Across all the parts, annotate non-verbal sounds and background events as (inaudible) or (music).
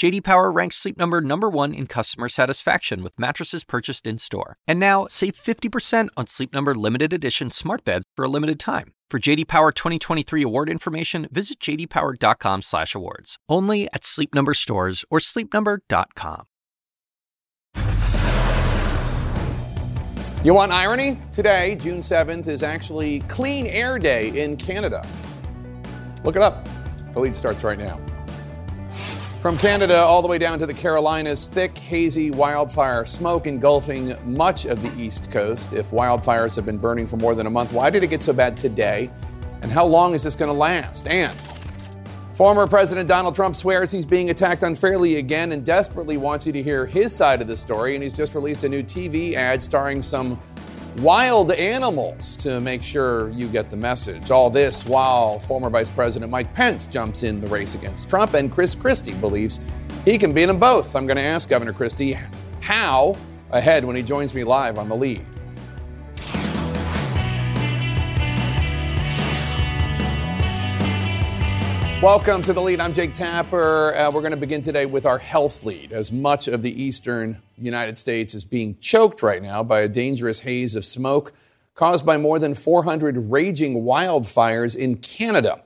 JD Power ranks Sleep Number number 1 in customer satisfaction with mattresses purchased in-store. And now, save 50% on Sleep Number limited edition smart beds for a limited time. For JD Power 2023 award information, visit jdpower.com/awards. Only at Sleep Number stores or sleepnumber.com. You want irony? Today, June 7th, is actually Clean Air Day in Canada. Look it up. The lead starts right now. From Canada all the way down to the Carolinas, thick, hazy wildfire smoke engulfing much of the East Coast. If wildfires have been burning for more than a month, why did it get so bad today? And how long is this going to last? And former President Donald Trump swears he's being attacked unfairly again and desperately wants you to hear his side of the story. And he's just released a new TV ad starring some wild animals to make sure you get the message. All this while former Vice President Mike Pence jumps in the race against Trump, and Chris Christie believes he can beat them both. I'm going to ask Governor Christie how ahead when he joins me live on the lead. Welcome to the lead. I'm Jake Tapper. Uh, we're going to begin today with our health lead, as much of the eastern United States is being choked right now by a dangerous haze of smoke caused by more than 400 raging wildfires in Canada.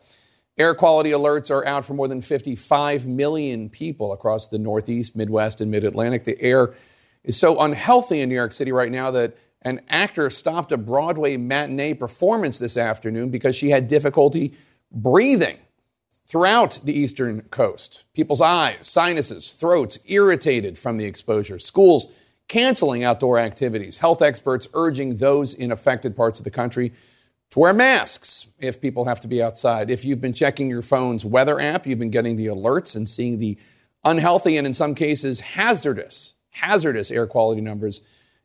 Air quality alerts are out for more than 55 million people across the Northeast, Midwest, and Mid Atlantic. The air is so unhealthy in New York City right now that an actor stopped a Broadway matinee performance this afternoon because she had difficulty breathing throughout the eastern coast. People's eyes, sinuses, throats irritated from the exposure. Schools canceling outdoor activities. Health experts urging those in affected parts of the country to wear masks if people have to be outside. If you've been checking your phone's weather app, you've been getting the alerts and seeing the unhealthy and in some cases hazardous, hazardous air quality numbers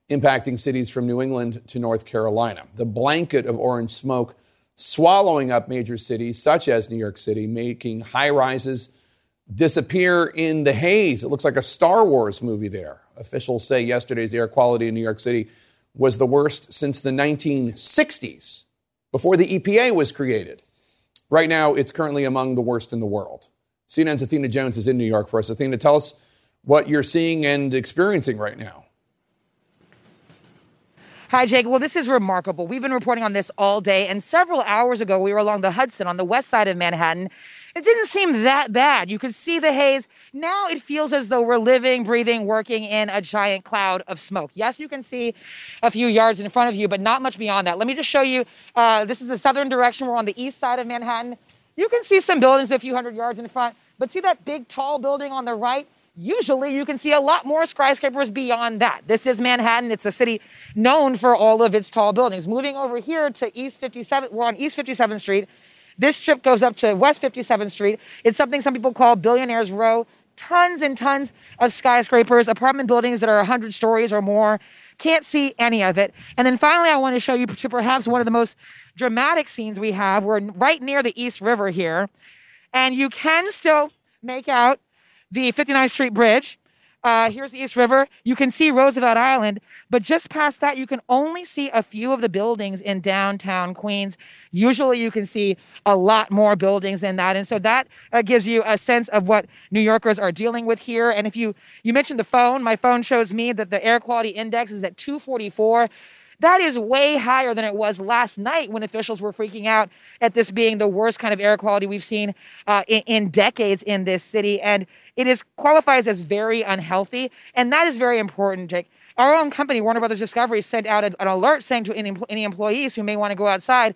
impacting cities from New England to North Carolina. The blanket of orange smoke swallowing up major cities such as New York City, making high rises disappear in the haze. It looks like a Star Wars movie there. Officials say yesterday's air quality in New York City was the worst since the 1960s, before the EPA was created. Right now, it's currently among the worst in the world. CNN's Athena Jones is in New York for us. Athena, tell us what you're seeing and experiencing right now. Hi, Jake. Well, this is remarkable. We've been reporting on this all day, and several hours ago, we were along the Hudson on the west side of Manhattan. It didn't seem that bad. You could see the haze. Now it feels as though we're living, breathing, working in a giant cloud of smoke. Yes, you can see a few yards in front of you, but not much beyond that. Let me just show you. Uh, this is the southern direction. We're on the east side of Manhattan. You can see some buildings a few hundred yards in front, but see that big, tall building on the right? Usually you can see a lot more skyscrapers beyond that. This is Manhattan. It's a city known for all of its tall buildings. Moving over here to East 57, we're on East 57th Street. This strip goes up to West 57th Street. It's something some people call Billionaires Row. Tons and tons of skyscrapers, apartment buildings that are 100 stories or more. Can't see any of it. And then finally, I want to show you to perhaps one of the most dramatic scenes we have. We're right near the East River here. And you can still make out the 59th Street Bridge. Uh, here's the East River. You can see Roosevelt Island, but just past that, you can only see a few of the buildings in downtown Queens. Usually, you can see a lot more buildings than that, and so that uh, gives you a sense of what New Yorkers are dealing with here. And if you you mentioned the phone, my phone shows me that the air quality index is at 244. That is way higher than it was last night when officials were freaking out at this being the worst kind of air quality we've seen uh, in, in decades in this city. And it is qualifies as very unhealthy. And that is very important, Jake. Our own company, Warner Brothers Discovery, sent out an alert saying to any, any employees who may want to go outside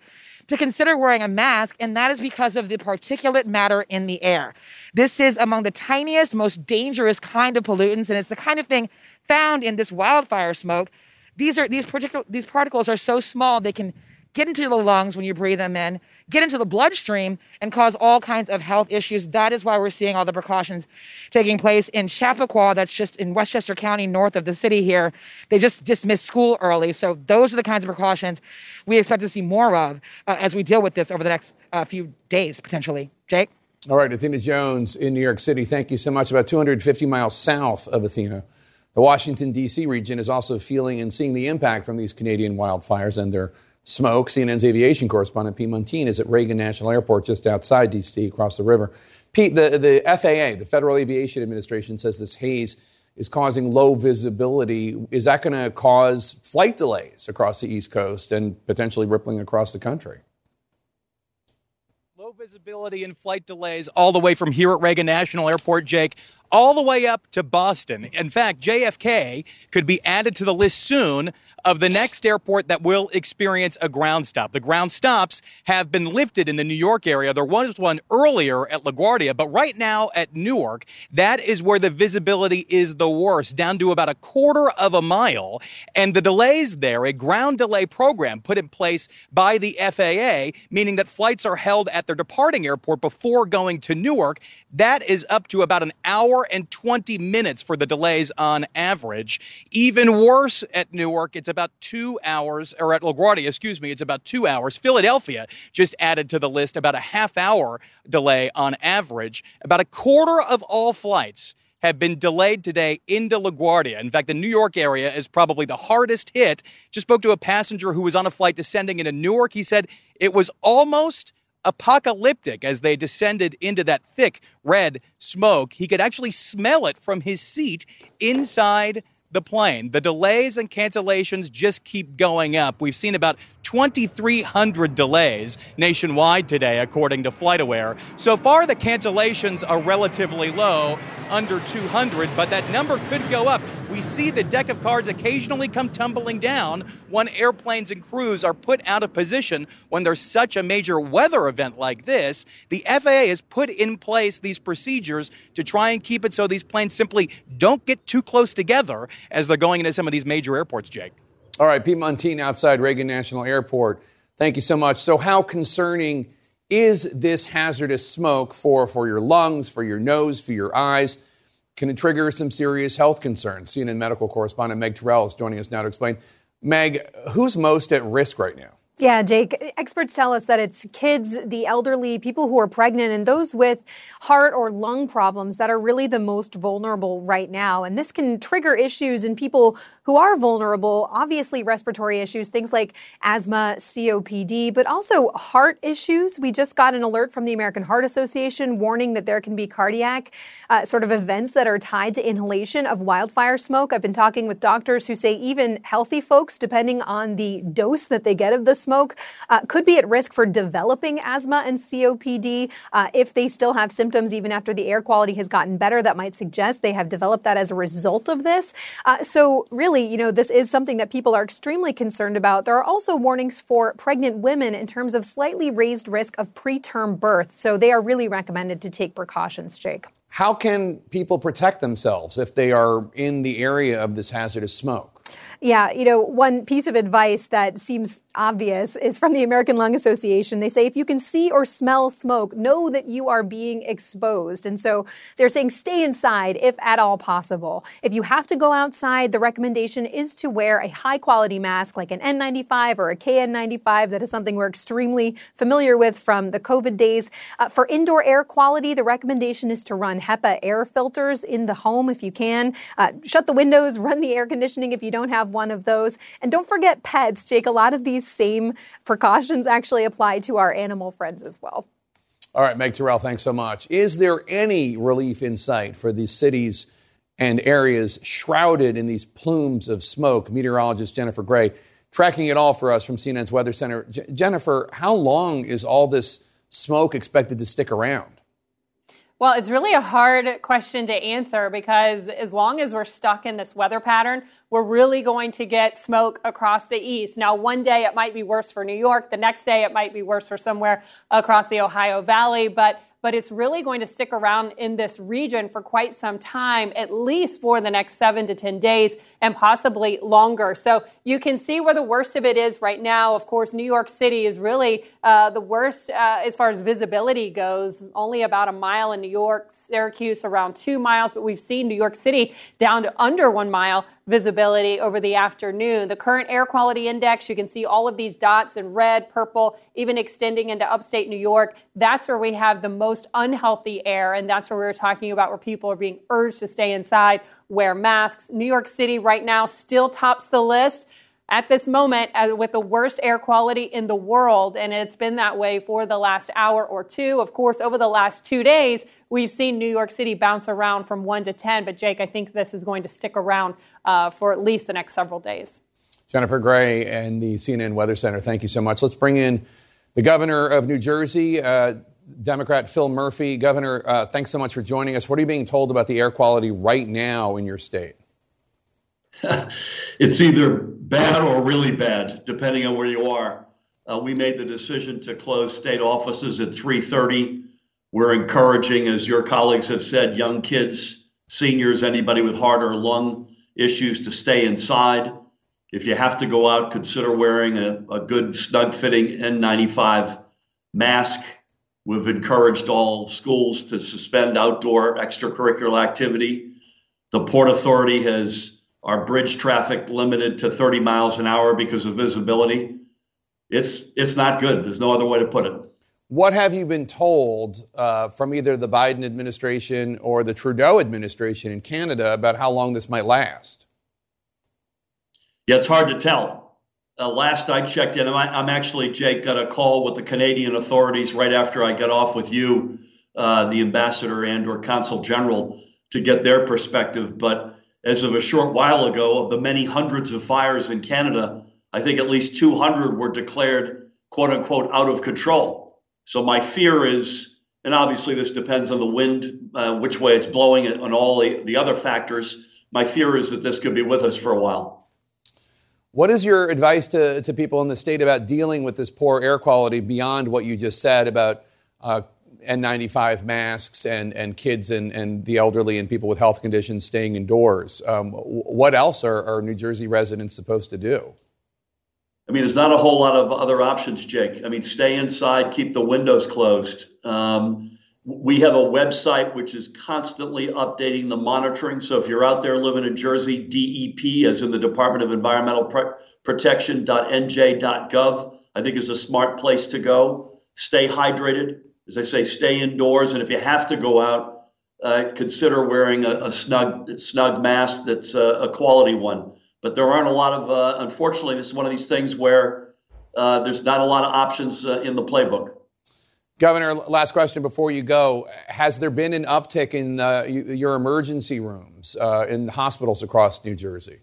to consider wearing a mask, and that is because of the particulate matter in the air. This is among the tiniest, most dangerous kind of pollutants, and it's the kind of thing found in this wildfire smoke these are these particular these particles are so small they can get into the lungs when you breathe them in, get into the bloodstream, and cause all kinds of health issues. That is why we're seeing all the precautions taking place in Chappaqua, that's just in Westchester County, north of the city here. They just dismissed school early. So those are the kinds of precautions we expect to see more of uh, as we deal with this over the next uh, few days, potentially. Jake? All right, Athena Jones in New York City. Thank you so much. About 250 miles south of Athena, the Washington, D.C. region is also feeling and seeing the impact from these Canadian wildfires and their smoke. CNN's aviation correspondent Pete Muntean is at Reagan National Airport just outside D.C., across the river. Pete, the, the FAA, the Federal Aviation Administration, says this haze is causing low visibility. Is that going to cause flight delays across the East Coast and potentially rippling across the country? Low visibility and flight delays all the way from here at Reagan National Airport, Jake, all the way up to Boston. In fact, JFK could be added to the list soon of the next airport that will experience a ground stop. The ground stops have been lifted in the New York area. There was one earlier at LaGuardia, but right now at Newark, that is where the visibility is the worst, down to about a quarter of a mile. And the delays there, a ground delay program put in place by the FAA, meaning that flights are held at their departing airport before going to Newark. That is up to about an hour and 20 minutes for the delays on average. Even worse at Newark, it's about two hours, or at LaGuardia, excuse me, it's about two hours. Philadelphia just added to the list about a half hour delay on average. About a quarter of all flights have been delayed today into LaGuardia. In fact, the New York area is probably the hardest hit. Just spoke to a passenger who was on a flight descending into Newark. He said it was almost apocalyptic as they descended into that thick red smoke. He could actually smell it from his seat inside the plane. The delays and cancellations just keep going up. We've seen about 2,300 delays nationwide today, according to FlightAware. So far, the cancellations are relatively low, under 200, but that number could go up. We see the deck of cards occasionally come tumbling down when airplanes and crews are put out of position when there's such a major weather event like this. The FAA has put in place these procedures to try and keep it so these planes simply don't get too close together as they're going into some of these major airports, Jake. All right, Pete Muntean outside Reagan National Airport. Thank you so much. So, how concerning is this hazardous smoke for, for your lungs, for your nose, for your eyes? Can it trigger some serious health concerns? CNN medical correspondent Meg Tirrell is joining us now to explain. Meg, who's most at risk right now? Yeah, Jake, experts tell us that it's kids, the elderly, people who are pregnant, and those with heart or lung problems that are really the most vulnerable right now. And this can trigger issues in people who are vulnerable, obviously respiratory issues, things like asthma, COPD, but also heart issues. We just got an alert from the American Heart Association warning that there can be cardiac uh, sort of events that are tied to inhalation of wildfire smoke. I've been talking with doctors who say even healthy folks, depending on the dose that they get of the smoke uh, could be at risk for developing asthma and COPD uh, if they still have symptoms even after the air quality has gotten better. That might suggest they have developed that as a result of this. Uh, so, really, you know, this is something that people are extremely concerned about. There are also warnings for pregnant women in terms of slightly raised risk of preterm birth. So, they are really recommended to take precautions, Jake. How can people protect themselves if they are in the area of this hazardous smoke? Yeah, you know, one piece of advice that seems obvious is from the American Lung Association. They say if you can see or smell smoke, know that you are being exposed. And so they're saying stay inside if at all possible. If you have to go outside, the recommendation is to wear a high quality mask like an N95 or a KN95. That is something we're extremely familiar with from the COVID days. Uh, for indoor air quality, the recommendation is to run HEPA air filters in the home if you can. Uh, shut the windows, (laughs) run the air conditioning if you don't have one of those. And don't forget pets, Jake. A lot of these same precautions actually apply to our animal friends as well. All right, Meg Tirrell, thanks so much. Is there any relief in sight for these cities and areas shrouded in these plumes of smoke? Meteorologist Jennifer Gray tracking it all for us from CNN's Weather Center. J- Jennifer, how long is all this smoke expected to stick around? Well, it's really a hard question to answer because as long as we're stuck in this weather pattern, we're really going to get smoke across the east. Now, one day it might be worse for New York, the next day it might be worse for somewhere across the Ohio Valley, but but it's really going to stick around in this region for quite some time, at least for the next seven to 10 days and possibly longer. So you can see where the worst of it is right now. Of course, New York City is really uh, the worst uh, as far as visibility goes, only about a mile in New York, Syracuse around two miles, but we've seen New York City down to under one mile visibility over the afternoon. The current air quality index, you can see all of these dots in red, purple, even extending into upstate New York. That's where we have the most most unhealthy air. And that's what we were talking about, where people are being urged to stay inside, wear masks. New York City right now still tops the list at this moment uh, with the worst air quality in the world. And it's been that way for the last hour or two. Of course, over the last two days, we've seen New York City bounce around from one to 10. But, Jake, I think this is going to stick around uh, for at least the next several days. Jennifer Gray and the CNN Weather Center, thank you so much. Let's bring in the governor of New Jersey. Uh, Democrat Phil Murphy. Governor, uh, thanks so much for joining us. What are you being told about the air quality right now in your state? (laughs) it's either bad or really bad, depending on where you are. Uh, we made the decision to close state offices at 3:30. We're encouraging, as your colleagues have said, young kids, seniors, anybody with heart or lung issues to stay inside. If you have to go out, consider wearing a, a good, snug fitting N95 mask. We've encouraged all schools to suspend outdoor extracurricular activity. The Port Authority has our bridge traffic limited to 30 miles an hour because of visibility. It's it's not good. There's no other way to put it. What have you been told uh, from either the Biden administration or the Trudeau administration in Canada about how long this might last? Yeah, it's hard to tell. Uh, last I checked in, I'm, I'm, actually, Jake, got a call with the Canadian authorities right after I got off with you, uh, the ambassador and or consul general, to get their perspective. But as of a short while ago, of the many hundreds of fires in Canada, I think at least 200 were declared quote unquote out of control. So my fear is, and obviously this depends on the wind, uh, which way it's blowing, and all the, the other factors. My fear is that this could be with us for a while. What is your advice to, to people in the state about dealing with this poor air quality beyond what you just said about uh, N95 masks and, and kids and, and the elderly and people with health conditions staying indoors. Um, what else are, are New Jersey residents supposed to do? I mean, there's not a whole lot of other options, Jake. I mean, stay inside, keep the windows closed. Um, we have a website which is constantly updating the monitoring. So if you're out there living in Jersey, DEP, as in the Department of Environmental Pro- Protection.nj.gov, I think is a smart place to go. Stay hydrated as I say, stay indoors, and if you have to go out, uh, consider wearing a, a, snug snug mask that's a, a, quality one. But there aren't a lot of. Uh, unfortunately, this is one of these things where uh, there's not a lot of options uh, in the playbook. Governor, last question before you go: Has there been an uptick in uh, your emergency rooms uh, in hospitals across New Jersey?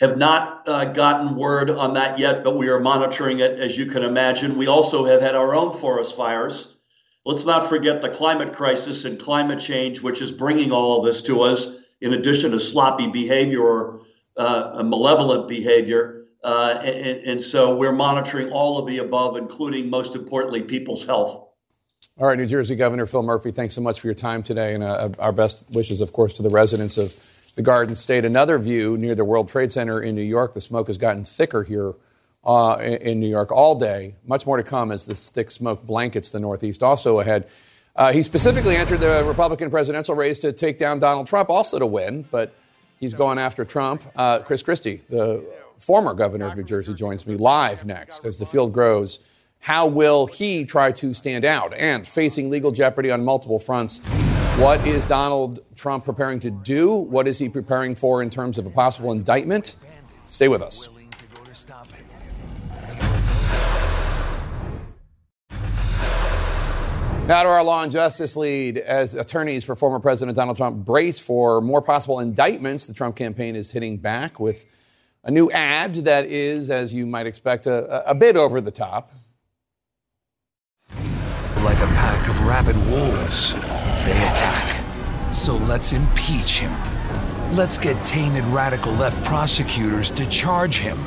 have not uh, gotten word on that yet, but we are monitoring it, as you can imagine. We also have had our own forest fires. Let's not forget the climate crisis and climate change, which is bringing all of this to us, in addition to sloppy behavior or uh, malevolent behavior. Uh, and, and so we're monitoring all of the above, including, most importantly, people's health. All right, New Jersey Governor Phil Murphy, thanks so much for your time today, and uh, our best wishes, of course, to the residents of the Garden State. Another view near the World Trade Center in New York. The smoke has gotten thicker here uh, in New York all day. Much more to come as this thick smoke blankets the Northeast. Also ahead, uh, he specifically entered the Republican presidential race to take down Donald Trump, also to win, but he's going after Trump. Uh, Chris Christie, the former governor of New Jersey, joins me live next as the field grows. How will he try to stand out? And facing legal jeopardy on multiple fronts, what is Donald Trump preparing to do? What is he preparing for in terms of a possible indictment? Stay with us. Now to our law and justice lead. As attorneys for former President Donald Trump brace for more possible indictments, the Trump campaign is hitting back with a new ad that is, as you might expect, a, a bit over the top. Like a pack of rabid wolves they attack. So let's impeach him. Let's get tainted radical left prosecutors to charge him.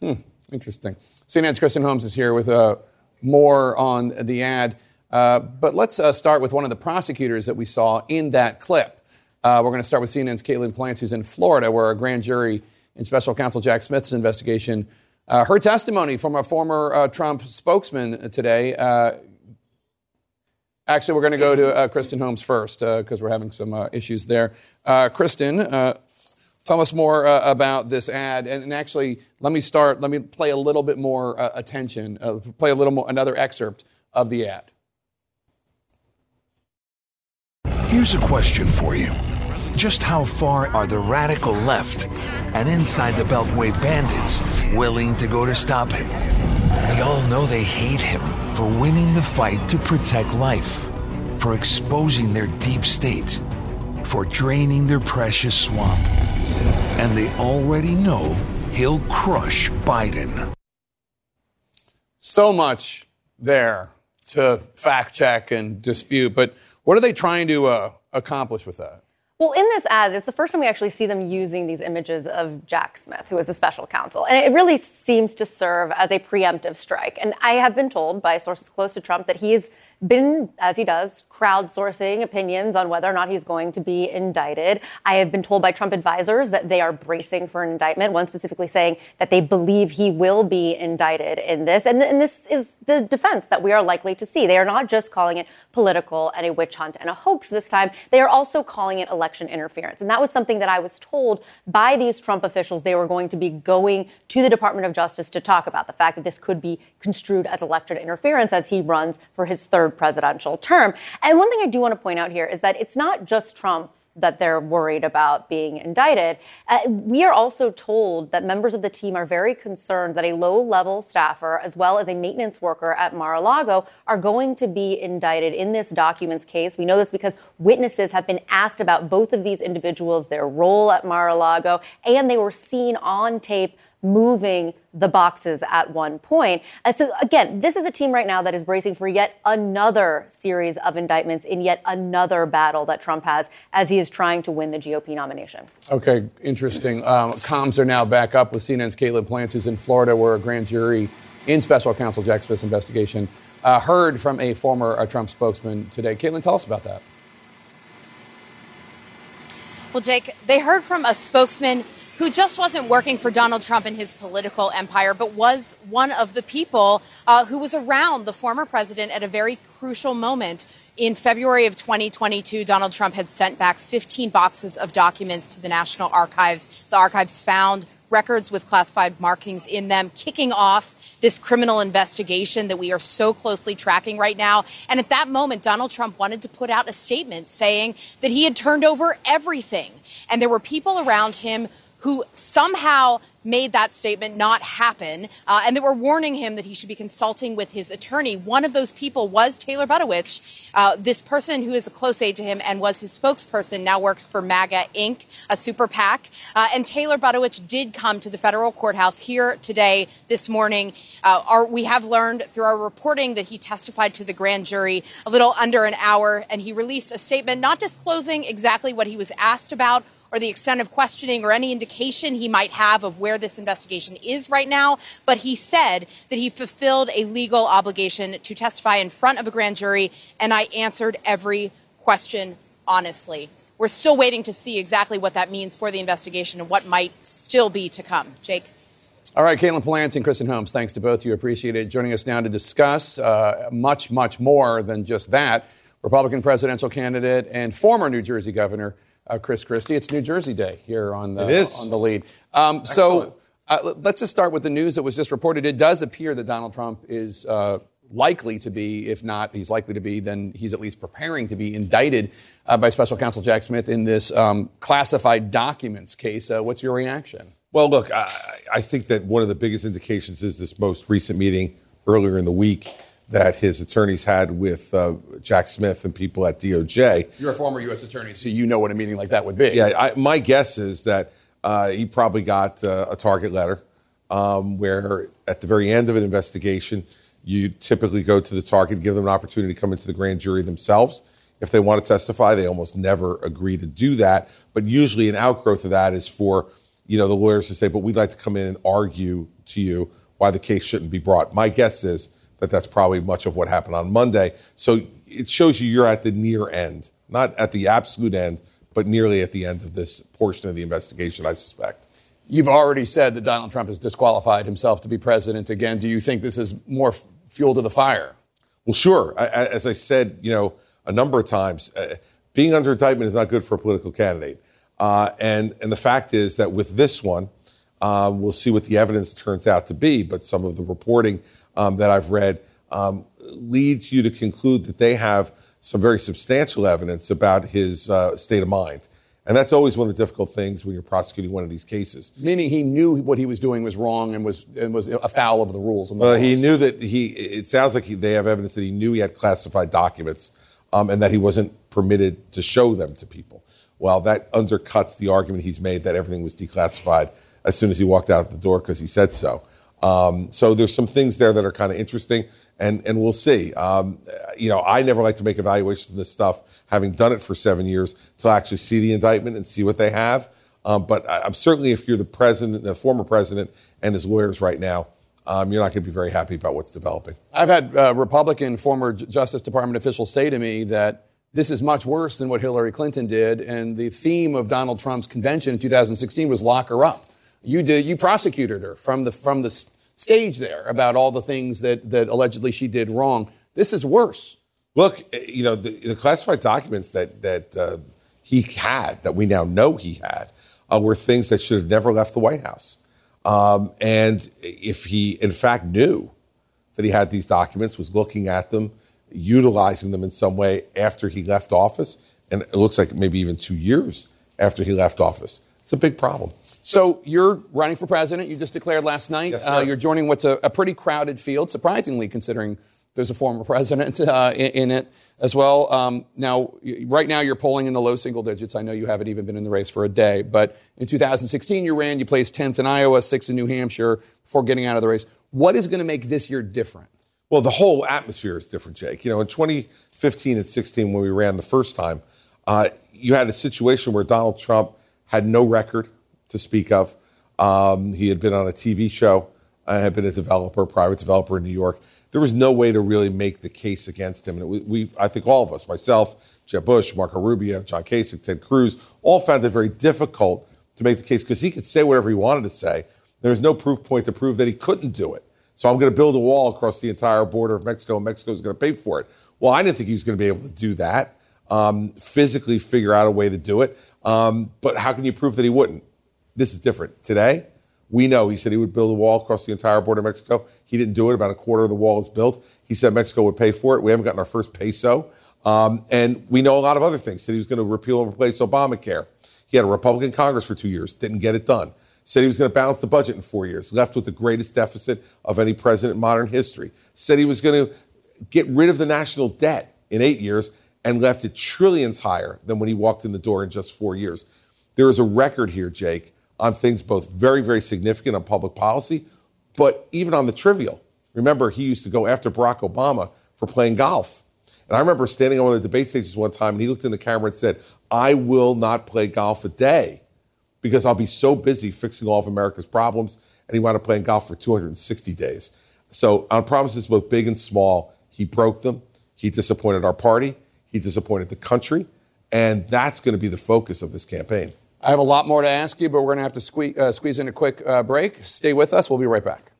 Hmm, interesting. CNN's Kristen Holmes is here with uh, more on the ad. Uh, but let's uh, start with one of the prosecutors that we saw in that clip. Uh, we're going to start with CNN's Katelyn Polantz, who's in Florida, where a grand jury in special counsel Jack Smith's investigation uh, heard testimony from a former uh, Trump spokesman today. Uh, Actually, we're going to go to uh, Kristen Holmes first because uh, we're having some issues there. Kristen, tell us more about this ad. And, and, actually, let me start, let me play a little bit more attention, play a little more, another excerpt of the ad. Here's a question for you Just how far are the radical left and inside the Beltway bandits willing to go to stop him? We all know they hate him for winning the fight to protect life, for exposing their deep state, for draining their precious swamp. And they already know he'll crush Biden. So much there to fact check and dispute, but what are they trying to uh, accomplish with that? Well, in this ad, it's the first time we actually see them using these images of Jack Smith, who is the special counsel. And it really seems to serve as a preemptive strike. And I have been told by sources close to Trump that he's been, as he does, crowdsourcing opinions on whether or not he's going to be indicted. I have been told by Trump advisors that they are bracing for an indictment, one specifically saying that they believe he will be indicted in this. And, and this is the defense that we are likely to see. They are not just calling it political and a witch hunt and a hoax this time, they are also calling it election interference. And that was something that I was told by these Trump officials they were going to be going to the Department of Justice to talk about the fact that this could be construed as election interference as he runs for his third presidential term. And one thing I do want to point out here is that it's not just Trump that they're worried about being indicted. Uh, we are also told that members of the team are very concerned that a low level staffer, as well as a maintenance worker at Mar a Lago, are going to be indicted in this documents case. We know this because witnesses have been asked about both of these individuals, their role at Mar a Lago, and they were seen on tape moving the boxes at one point. And so, again, this is a team right now that is bracing for yet another series of indictments in yet another battle that Trump has as he is trying to win the GOP nomination. Okay, interesting. Um, comms are now back up with CNN's Katelyn Polantz, who's in Florida, where a grand jury in special counsel Jack Smith's investigation uh, heard from a former uh, Trump spokesman today. Caitlin, tell us about that. Well, Jake, they heard from a spokesman who just wasn't working for Donald Trump and his political empire, but was one of the people uh, who was around the former president at a very crucial moment. In February of 2022, Donald Trump had sent back 15 boxes of documents to the National Archives. The archives found records with classified markings in them, kicking off this criminal investigation that we are so closely tracking right now. And at that moment, Donald Trump wanted to put out a statement saying that he had turned over everything. And there were people around him who somehow made that statement not happen, uh, and they were warning him that he should be consulting with his attorney. One of those people was Taylor Budowich, uh, this person who is a close aide to him and was his spokesperson, now works for MAGA Inc., a super PAC. Uh, and Taylor Budowich did come to the federal courthouse here today, this morning. Uh, our, we have learned through our reporting that he testified to the grand jury a little under an hour, and he released a statement not disclosing exactly what he was asked about or the extent of questioning or any indication he might have of where this investigation is right now. But he said that he fulfilled a legal obligation to testify in front of a grand jury, and I answered every question honestly. We're still waiting to see exactly what that means for the investigation and what might still be to come. Jake. All right, Katelyn Polantz and Kristen Holmes, thanks to both of you. Appreciate it. Joining us now to discuss uh, much, much more than just that. Republican presidential candidate and former New Jersey governor uh, Chris Christie. It's New Jersey Day here on the on the lead. Um, so uh, let's just start with the news that was just reported. It does appear that Donald Trump is uh, likely to be, if not he's likely to be, then he's at least preparing to be indicted uh, by Special Counsel Jack Smith in this um, classified documents case. Uh, what's your reaction? Well, look, I, I think that one of the biggest indications is this most recent meeting earlier in the week that his attorneys had with uh, Jack Smith and people at DOJ. You're a former U.S. attorney, so you know what a meeting like that would be. Yeah, I, my guess is that uh, he probably got uh, a target letter um, where at the very end of an investigation, you typically go to the target, give them an opportunity to come into the grand jury themselves. If they want to testify, they almost never agree to do that. But usually, an outgrowth of that is for you know the lawyers to say, "But we'd like to come in and argue to you why the case shouldn't be brought." My guess is that that's probably much of what happened on Monday. So it shows you you're at the near end, not at the absolute end, but nearly at the end of this portion of the investigation, I suspect. You've already said that Donald Trump has disqualified himself to be president again. Do you think this is more fuel to the fire? Well, sure. I, as I said, you know, a number of times, uh, being under indictment is not good for a political candidate. Uh, and and the fact is that with this one, um, we'll see what the evidence turns out to be. But some of the reporting um, that I've read um, leads you to conclude that they have some very substantial evidence about his uh, state of mind. And that's always one of the difficult things when you're prosecuting one of these cases. Meaning he knew what he was doing was wrong and was and was afoul of the rules. Well, he knew that he. It sounds like he, they have evidence that he knew he had classified documents, um, and that he wasn't permitted to show them to people. Well, that undercuts the argument he's made that everything was declassified as soon as he walked out the door because he said so. Um, so there's some things there that are kind of interesting, and and we'll see. Um, you know, I never like to make evaluations of this stuff, having done it for seven years, to actually see the indictment and see what they have. Um, but I, am certainly, if you're the president, the former president, and his lawyers right now, um, you're not going to be very happy about what's developing. I've had uh, Republican former Justice Department officials say to me that this is much worse than what Hillary Clinton did, and the theme of Donald Trump's convention in 2016 was lock her up. You did. You prosecuted her from the from the stage there about all the things that that allegedly she did wrong. This is worse. Look, you know the, the classified documents that that uh, he had that we now know he had uh, were things that should have never left the White House. Um, and if he in fact knew that he had these documents, was looking at them, utilizing them in some way after he left office, and it looks like maybe even two years after he left office, it's a big problem. So you're running for president. You just declared last night. Yes, uh, you're joining what's a, a, pretty crowded field, surprisingly, considering there's a former (laughs) president uh, in, in, it as well. Um, now, right now, you're polling in the low single digits. I know you haven't even been in the race for a day, but in 2016, you ran. You placed 10th in Iowa, 6th in New Hampshire before getting out of the race. What is going to make this year different? Well, the whole atmosphere is different, Jake. You know, in 2015 and 16, when we ran the first time, uh, you had a situation where Donald Trump had no record to speak of. Um, he had been on a TV show, I had been a developer, private developer in New York. There was no way to really make the case against him. And we, we I think all of us, myself, Jeb Bush, Marco Rubio, John Kasich, Ted Cruz, all found it very difficult to make the case because he could say whatever he wanted to say. There was no proof point to prove that he couldn't do it. So I'm going to build a wall across the entire border of Mexico, and Mexico is going to pay for it. Well, I didn't think he was going to be able to do that, um, physically figure out a way to do it. Um, but how can you prove that he wouldn't? This is different. Today, we know he said he would build a wall across the entire border of Mexico. He didn't do it. About a quarter of the wall is built. He said Mexico would pay for it. We haven't gotten our first peso. Um, and we know a lot of other things. Said he was going to repeal and replace Obamacare. He had a Republican Congress for two years, didn't get it done. Said he was going to balance the budget in four years, left with the greatest deficit of any president in modern history. Said he was going to get rid of the national debt in eight years and left it trillions higher than when he walked in the door in just four years. There is a record here, Jake, on things both very, very significant on public policy, but even on the trivial. Remember, he used to go after Barack Obama for playing golf. And I remember standing on one of the debate stages one time, and he looked in the camera and said, I will not play golf a day because I'll be so busy fixing all of America's problems. And he wound up playing golf for 260 days. So on promises both big and small, he broke them. He disappointed our party. He disappointed the country. And that's going to be the focus of this campaign. I have a lot more to ask you, but we're going to have to squeeze, uh, squeeze in a quick uh, break. Stay with us. We'll be right back.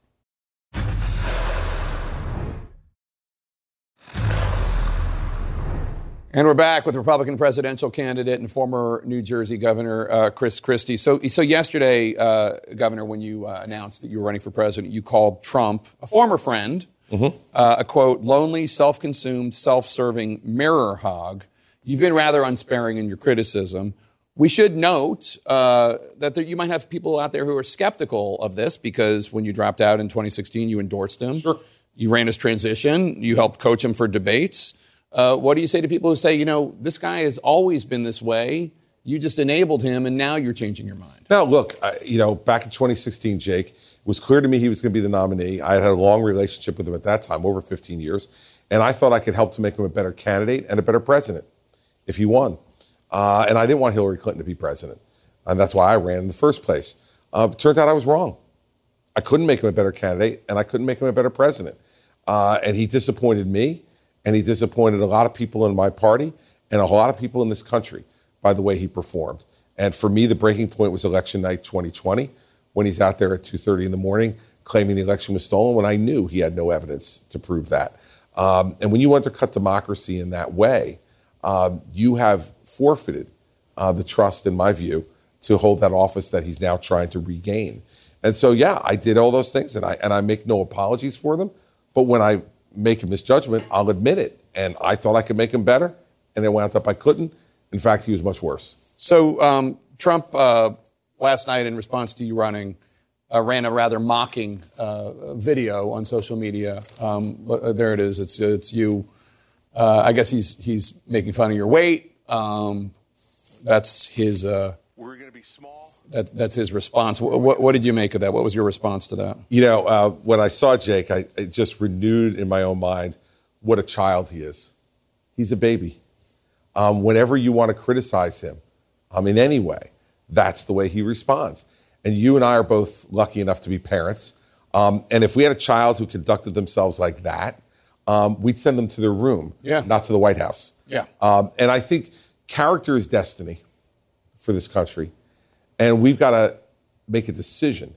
And we're back with Republican presidential candidate and former New Jersey Governor uh, Chris Christie. So, so yesterday, uh, Governor, when you uh, announced that you were running for president, you called Trump, a former friend, mm-hmm. Uh, a quote, lonely, self consumed, self serving mirror hog. You've been rather unsparing in your criticism. We should note uh, that there, you might have people out there who are skeptical of this because when you dropped out in 2016, you endorsed him. Sure. You ran his transition. You helped coach him for debates. Uh, what do you say to people who say, you know, this guy has always been this way? You just enabled him, and now you're changing your mind. Now, look, you know, back in 2016, Jake, it was clear to me he was going to be the nominee. I had a long relationship with him at that time, over 15 years, and I thought I could help to make him a better candidate and a better president if he won. Uh, and I didn't want Hillary Clinton to be president. And that's why I ran in the first place. Uh, turned out I was wrong. I couldn't make him a better candidate, and I couldn't make him a better president. Uh, and he disappointed me, and he disappointed a lot of people in my party, and a lot of people in this country by the way he performed. And for me, the breaking point was election night 2020, when he's out there at 2:30 in the morning claiming the election was stolen, when I knew he had no evidence to prove that. Um, and when you undercut democracy in that way, um, you have forfeited uh, the trust, in my view, to hold that office that he's now trying to regain. And so, yeah, I did all those things, and I and I make no apologies for them. But when I make a misjudgment, I'll admit it. And I thought I could make him better, and it wound up I couldn't. In fact, he was much worse. So um, Trump uh, last night, in response to you running, uh, ran a rather mocking uh, video on social media. Um, uh, there it is. It's it's you. Uh, I guess he's he's making fun of your weight. Um, that's his. Uh, We're going to be small. that, that's his response. What, what, what did you make of that? What was your response to that? You know, uh, when I saw Jake, I it just renewed in my own mind what a child he is. He's a baby. Um, whenever you want to criticize him, um, in any way, that's the way he responds. And you and I are both lucky enough to be parents. Um, and if we had a child who conducted themselves like that, um, we'd send them to their room, Yeah. not to the White House. Yeah. Um, and I think character is destiny for this country. And we've got to make a decision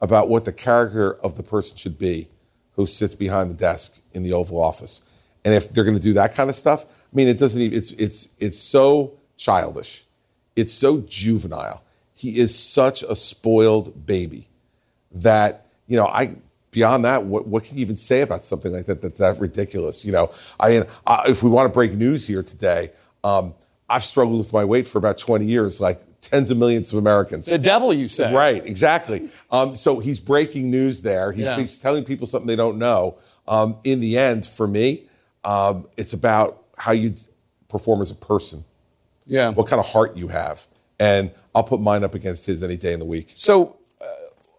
about what the character of the person should be who sits behind the desk in the Oval Office. And if they're going to do that kind of stuff, I mean, it doesn't even, it's, it's, it's so childish. It's so juvenile. He is such a spoiled baby that, you know, I, beyond that, what, what can you even say about something like that that's that ridiculous? You know, I mean, uh, if we want to break news here today, um, I've struggled with my weight for about 20 years, like tens of millions of Americans. The devil, you say? Right, exactly. Um, so he's breaking news there. He's, Yeah. he's telling people something they don't know. Um, in the end, for me, um, it's about how you perform as a person, Yeah. what kind of heart you have. And I'll put mine up against his any day in the week. So,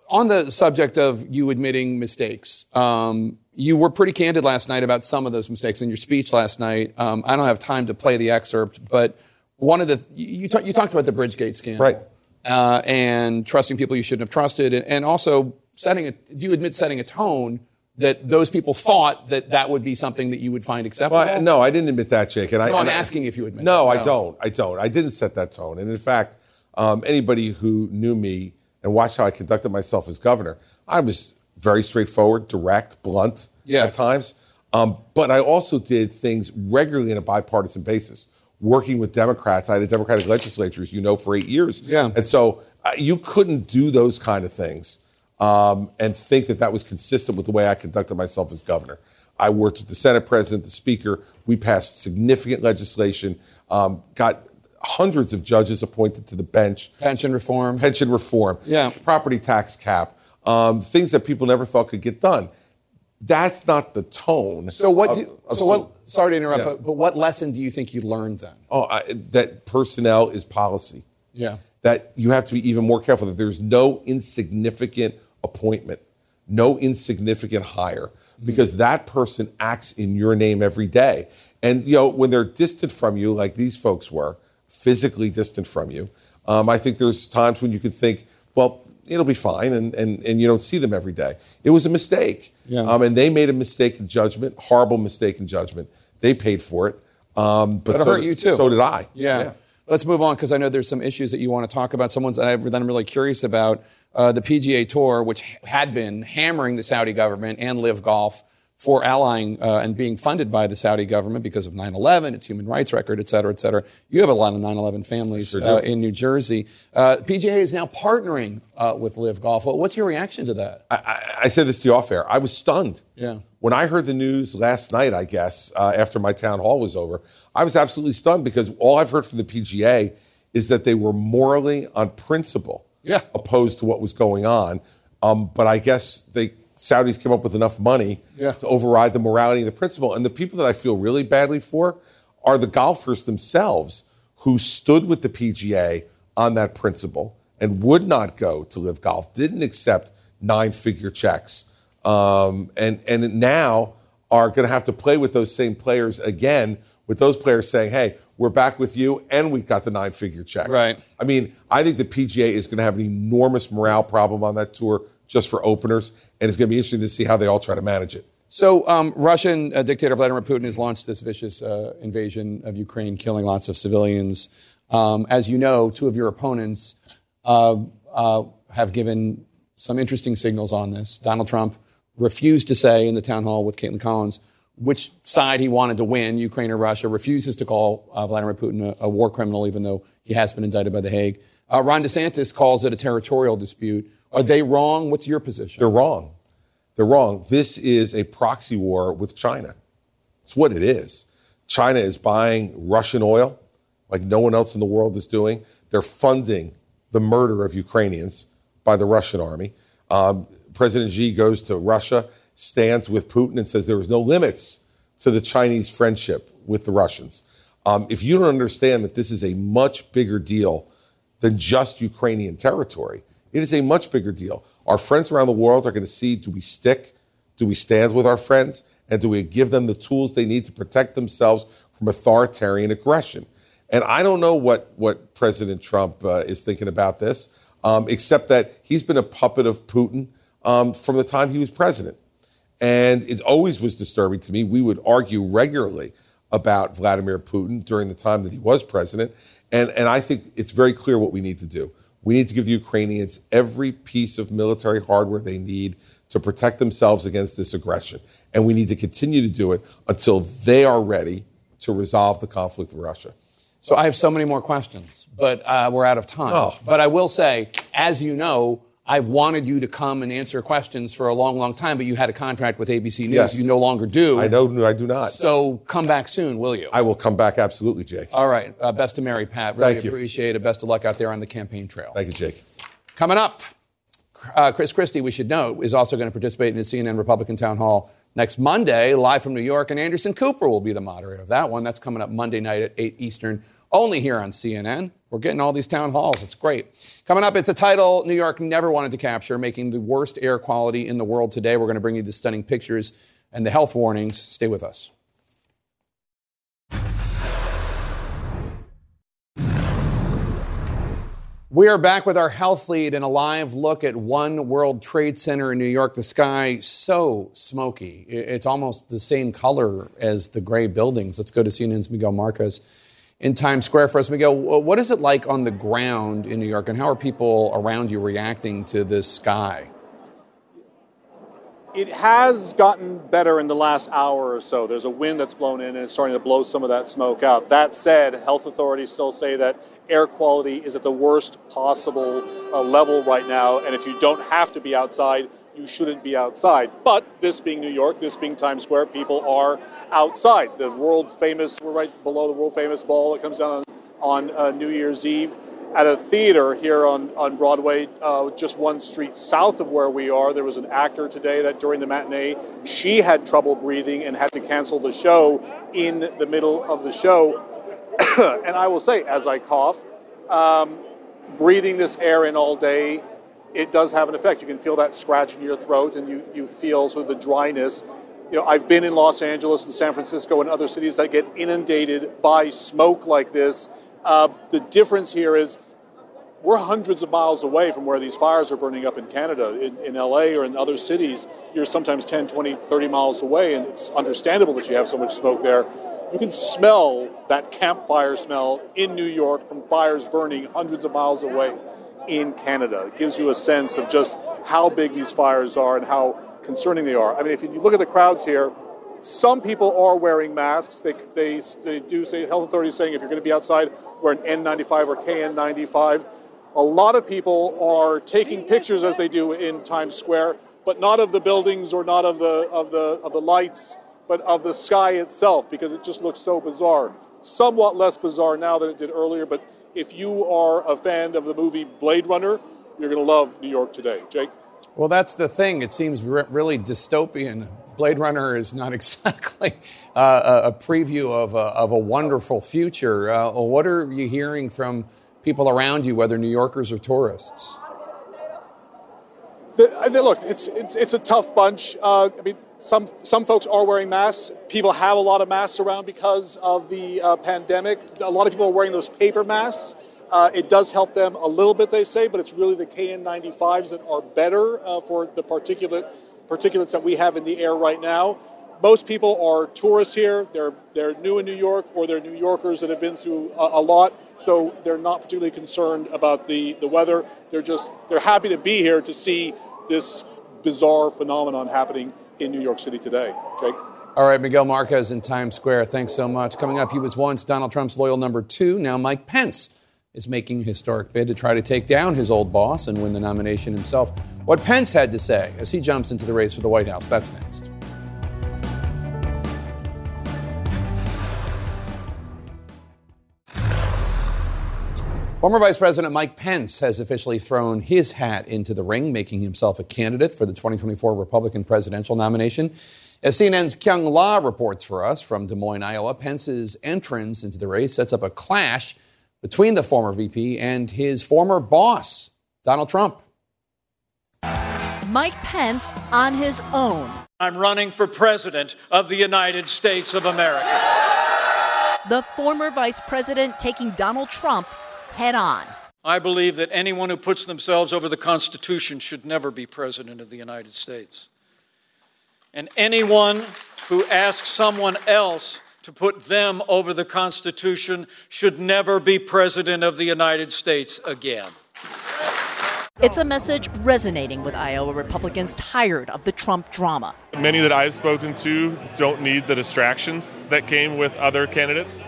on the subject of you admitting mistakes, um, you were pretty candid last night about some of those mistakes in your speech last night. Um, I don't have time to play the excerpt, but one of the you, ta- you talked about the Bridgegate scandal, Right. Uh, and trusting people you shouldn't have trusted, and, and also setting a. Do you admit setting a tone that those people thought that that would be something that you would find acceptable? Well, I- no, I didn't admit that, Jake. And I, No, I- asking if you admit No, that. I No. don't. I don't. I didn't set that tone. And in fact, um, anybody who knew me and watched how I conducted myself as governor, I was very straightforward, direct, blunt Yeah. at times. Um, but I also did things regularly on a bipartisan basis, working with Democrats. I had a Democratic legislature, as you know, for eight years. Yeah. And so uh, you couldn't do those kind of things um, and think that that was consistent with the way I conducted myself as governor. I worked with the Senate president, the speaker. We passed significant legislation, um, got hundreds of judges appointed to the bench, Pension reform. pension reform, Yeah. property tax cap, um, things that people never thought could get done. That's not the tone. So what? of- Do, so what? Sorry to interrupt, Yeah. but, but what lesson do you think you learned then? Oh, I, that personnel is policy. Yeah. that you have to be even more careful that there's no insignificant appointment, no insignificant hire, because that person acts in your name every day. And you know when they're distant from you, like these folks were, physically distant from you. Um, I think there's times when you could think, well, it'll be fine, and and and you don't see them every day. It was a mistake, Yeah. um, and they made a mistake in judgment, horrible mistake in judgment. They paid for it, um, but That'll so hurt did- you too. So did I. Yeah. Let's move on because I know there's some issues that you want to talk about. Someone's that, I've, that I'm really curious about. Uh, the PGA Tour, which had been hammering the Saudi government and LIV Golf for allying uh, and being funded by the Saudi government because of 9/11, its human rights record, et cetera, et cetera. You have a lot of 9/11 families Sure uh, in New Jersey. Uh, PGA is now partnering uh, with LIV Golf. What's your reaction to that? I, I, I said this to you off air. I was stunned. Yeah. When I heard the news last night, I guess, uh, after my town hall was over, I was absolutely stunned because all I've heard from the PGA is that they were morally, on principle, Yeah. opposed to what was going on. Um, but I guess they Saudis came up with enough money Yeah. to override the morality and the principle. And the people that I feel really badly for are the golfers themselves who stood with the PGA on that principle and would not go to LIV golf, didn't accept nine figure checks, um, and, and now are going to have to play with those same players again, with those players saying, hey, we're back with you and we've got the nine figure check. Right. I mean, I think the PGA is going to have an enormous morale problem on that tour just for openers, and it's going to be interesting to see how they all try to manage it. So, um, Russian uh, dictator Vladimir Putin has launched this vicious uh, invasion of Ukraine, killing lots of civilians. Um, as you know, two of your opponents uh, uh, have given some interesting signals on this. Donald Trump refused to say in the town hall with Kaitlan Collins which side he wanted to win, Ukraine or Russia, refuses to call uh, Vladimir Putin a, a war criminal, even though he has been indicted by The Hague. Uh, Ron DeSantis calls it a territorial dispute. Are they wrong? What's your position? They're wrong. they're wrong. This is a proxy war with China. It's what it is. China is buying Russian oil like no one else in the world is doing. They're funding the murder of Ukrainians by the Russian army. Um, President Xi goes to Russia, stands with Putin, and says there is no limits to the Chinese friendship with the Russians. Um, if you don't understand that this is a much bigger deal than just Ukrainian territory, it is a much bigger deal. Our friends around the world are going to see do we stick? Do we stand with our friends? And do we give them the tools they need to protect themselves from authoritarian aggression? And I don't know what, what President Trump uh, is thinking about this, um, except that he's been a puppet of Putin um, from the time he was president. And it always was disturbing to me. We would argue regularly about Vladimir Putin during the time that he was president. And, and I think it's very clear what we need to do. We need to give the Ukrainians every piece of military hardware they need to protect themselves against this aggression. And we need to continue to do it until they are ready to resolve the conflict with Russia. So I have so many more questions, but uh, we're out of time. Oh. But I will say, as you know, I've wanted you to come and answer questions for a long, long time, but you had a contract with ABC News. Yes. You no longer do. I know, I do not. So come back soon, will you? I will come back absolutely, Jake. All right. Uh, best to Mary Pat. Really Thank you. appreciate it. Best of luck out there on the campaign trail. Thank you, Jake. Coming up, uh, Chris Christie, we should note, is also going to participate in the CNN Republican Town Hall next Monday, live from New York, and Anderson Cooper will be the moderator of that one. That's coming up Monday night at 8 Eastern only here on CNN. We're getting all these town halls. It's great. Coming up, it's a title New York never wanted to capture, making the worst air quality in the world today. We're going to bring you the stunning pictures and the health warnings. Stay with us. We are back with our health lead and a live look at One World Trade Center in New York. The sky so smoky. It's almost the same color as the gray buildings. Let's go to CNN's Miguel Marquez in Times Square for us. Miguel, what is it like on the ground in New York, and how are people around you reacting to this sky? It has gotten better in the last hour or so. There's a wind that's blown in and it's starting to blow some of that smoke out. That said, health authorities still say that air quality is at the worst possible uh, level right now. And if you don't have to be outside, you shouldn't be outside. But this being New York, this being Times Square, people are outside. The world famous, we're right below the world famous ball that comes down on, on uh, New Year's Eve at a theater here on, on Broadway, uh, just one street south of where we are. There was an actor today that during the matinee, she had trouble breathing and had to cancel the show in the middle of the show. (coughs) and I will say, as I cough, um, breathing this air in all day, it does have an effect. You can feel that scratch in your throat and you, you feel sort of the dryness. You know, I've been in Los Angeles and San Francisco and other cities that get inundated by smoke like this uh, the difference here is we're hundreds of miles away from where these fires are burning up in Canada, in, in, LA or in other cities. You're sometimes 10, 20, 30 miles away, and it's understandable that you have so much smoke there. You can smell that campfire smell in New York from fires burning hundreds of miles away in Canada. It gives you a sense of just how big these fires are and how concerning they are. I mean, if you look at the crowds here, some people are wearing masks. They, they, they do say, health authorities saying if you're going to be outside, wear an N95 or KN95. A lot of people are taking pictures as they do in Times Square, but not of the buildings or not of the, of the, of the lights, but of the sky itself because it just looks so bizarre. Somewhat less bizarre now than it did earlier, but if you are a fan of the movie Blade Runner, you're going to love New York today. Jake? Well, that's the thing. It seems re- really dystopian. Blade Runner is not (laughs) exactly uh, a preview of a, of a wonderful future. Uh, what are you hearing from people around you, whether New Yorkers or tourists? The, look, it's, it's, it's a tough bunch. Uh, I mean, some, some folks are wearing masks. People have a lot of masks around because of the uh, pandemic. A lot of people are wearing those paper masks. Uh, it does help them a little bit, they say, but it's really the KN95s that are better uh, for the particulate particulates that we have in the air right now. Most people are tourists here. They're they're new in New York, or they're New Yorkers that have been through a, a lot, so they're not particularly concerned about the, the weather. They're just they're happy to be here to see this bizarre phenomenon happening in New York City today. Jake. All right, Miguel Marquez in Times Square. Thanks so much. Coming up, he was once Donald Trump's loyal number two. Now Mike Pence is making a historic bid to try to take down his old boss and win the nomination himself. What Pence had to say as he jumps into the race for the White House. That's next. Former Vice President Mike Pence has officially thrown his hat into the ring, making himself a candidate for the 2024 Republican presidential nomination. As CNN's Kyung Lah reports for us from Des Moines, Iowa, Pence's entrance into the race sets up a clash between the former VP and his former boss, Donald Trump. Mike Pence on his own. I'm running for president of the United States of America. The former vice president taking Donald Trump head on. I believe that anyone who puts themselves over the Constitution should never be president of the United States. And anyone who asks someone else to put them over the Constitution should never be president of the United States again. It's a message resonating with Iowa Republicans tired of the Trump drama. Many that I've spoken to don't need the distractions that came with other candidates,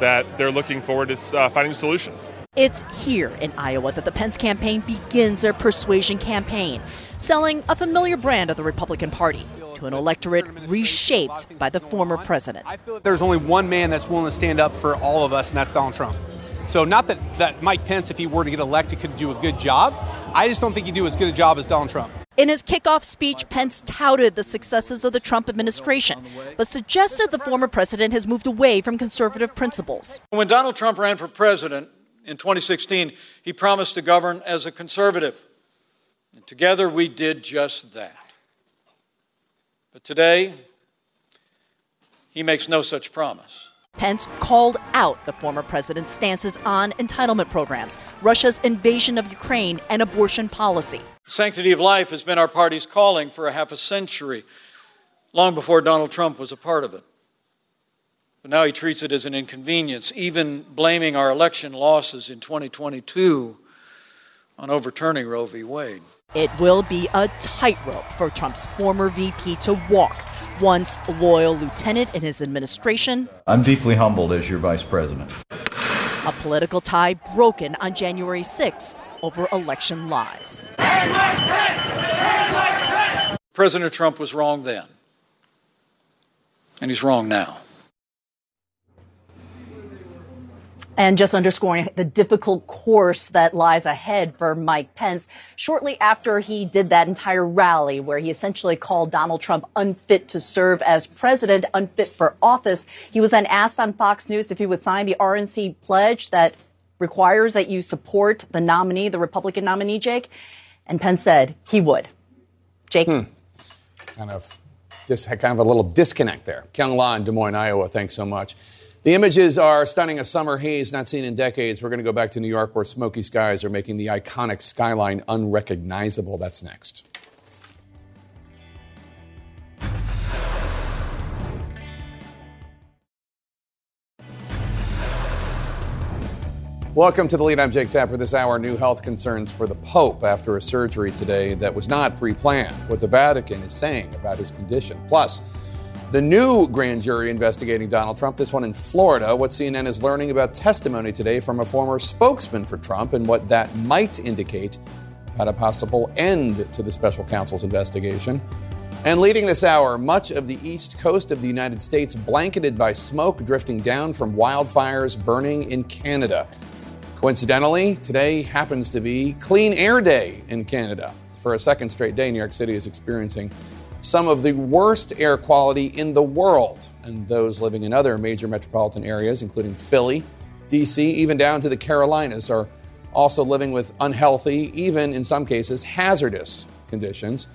that they're looking forward to uh, finding solutions. It's here in Iowa that the Pence campaign begins their persuasion campaign, selling a familiar brand of the Republican Party to an electorate reshaped by the former president. I feel that there's only one man that's willing to stand up for all of us, and that's Donald Trump. So, not that, that Mike Pence, if he were to get elected, could do a good job. I just don't think he'd do as good a job as Donald Trump. In his kickoff speech, Pence touted the successes of the Trump administration, but suggested the former president has moved away from conservative principles. When Donald Trump ran for president in 2016, he promised to govern as a conservative. And together we did just that. But today, he makes no such promise. Pence called out the former president's stances on entitlement programs, Russia's invasion of Ukraine, and abortion policy. Sanctity of life has been our party's calling for a half a century, long before Donald Trump was a part of it. But now he treats it as an inconvenience, even blaming our election losses in 2022 on overturning Roe v. Wade. It will be a tightrope for Trump's former VP to walk, once loyal lieutenant in his administration. I'm deeply humbled as your vice president. A political tie broken on January 6th over election lies. President Trump was wrong then, and he's wrong now. And just underscoring the difficult course that lies ahead for Mike Pence. Shortly after he did that entire rally where he essentially called Donald Trump unfit to serve as president, unfit for office, he was then asked on Fox News if he would sign the RNC pledge that requires that you support the nominee, the Republican nominee, Jake. And Pence said he would. Jake? Hmm. Kind of, just kind of a little disconnect there. Kyung Lah in Des Moines, Iowa, thanks so much. The images are stunning. A summer haze not seen in decades. We're going to go back to New York where smoky skies are making the iconic skyline unrecognizable. That's next. Welcome to the lead. I'm Jake Tapper. This hour, new health concerns for the Pope after a surgery today that was not pre planned. What the Vatican is saying about his condition. Plus, the new grand jury investigating Donald Trump, this one in Florida. What CNN is learning about testimony today from a former spokesman for Trump and what that might indicate about a possible end to the special counsel's investigation. And leading this hour, much of the east coast of the United States blanketed by smoke drifting down from wildfires burning in Canada. Coincidentally, today happens to be Clean Air Day in Canada. For a second straight day, New York City is experiencing some of the worst air quality in the world. And those living in other major metropolitan areas, including Philly, DC, even down to the Carolinas, are also living with unhealthy, even in some cases, hazardous conditions.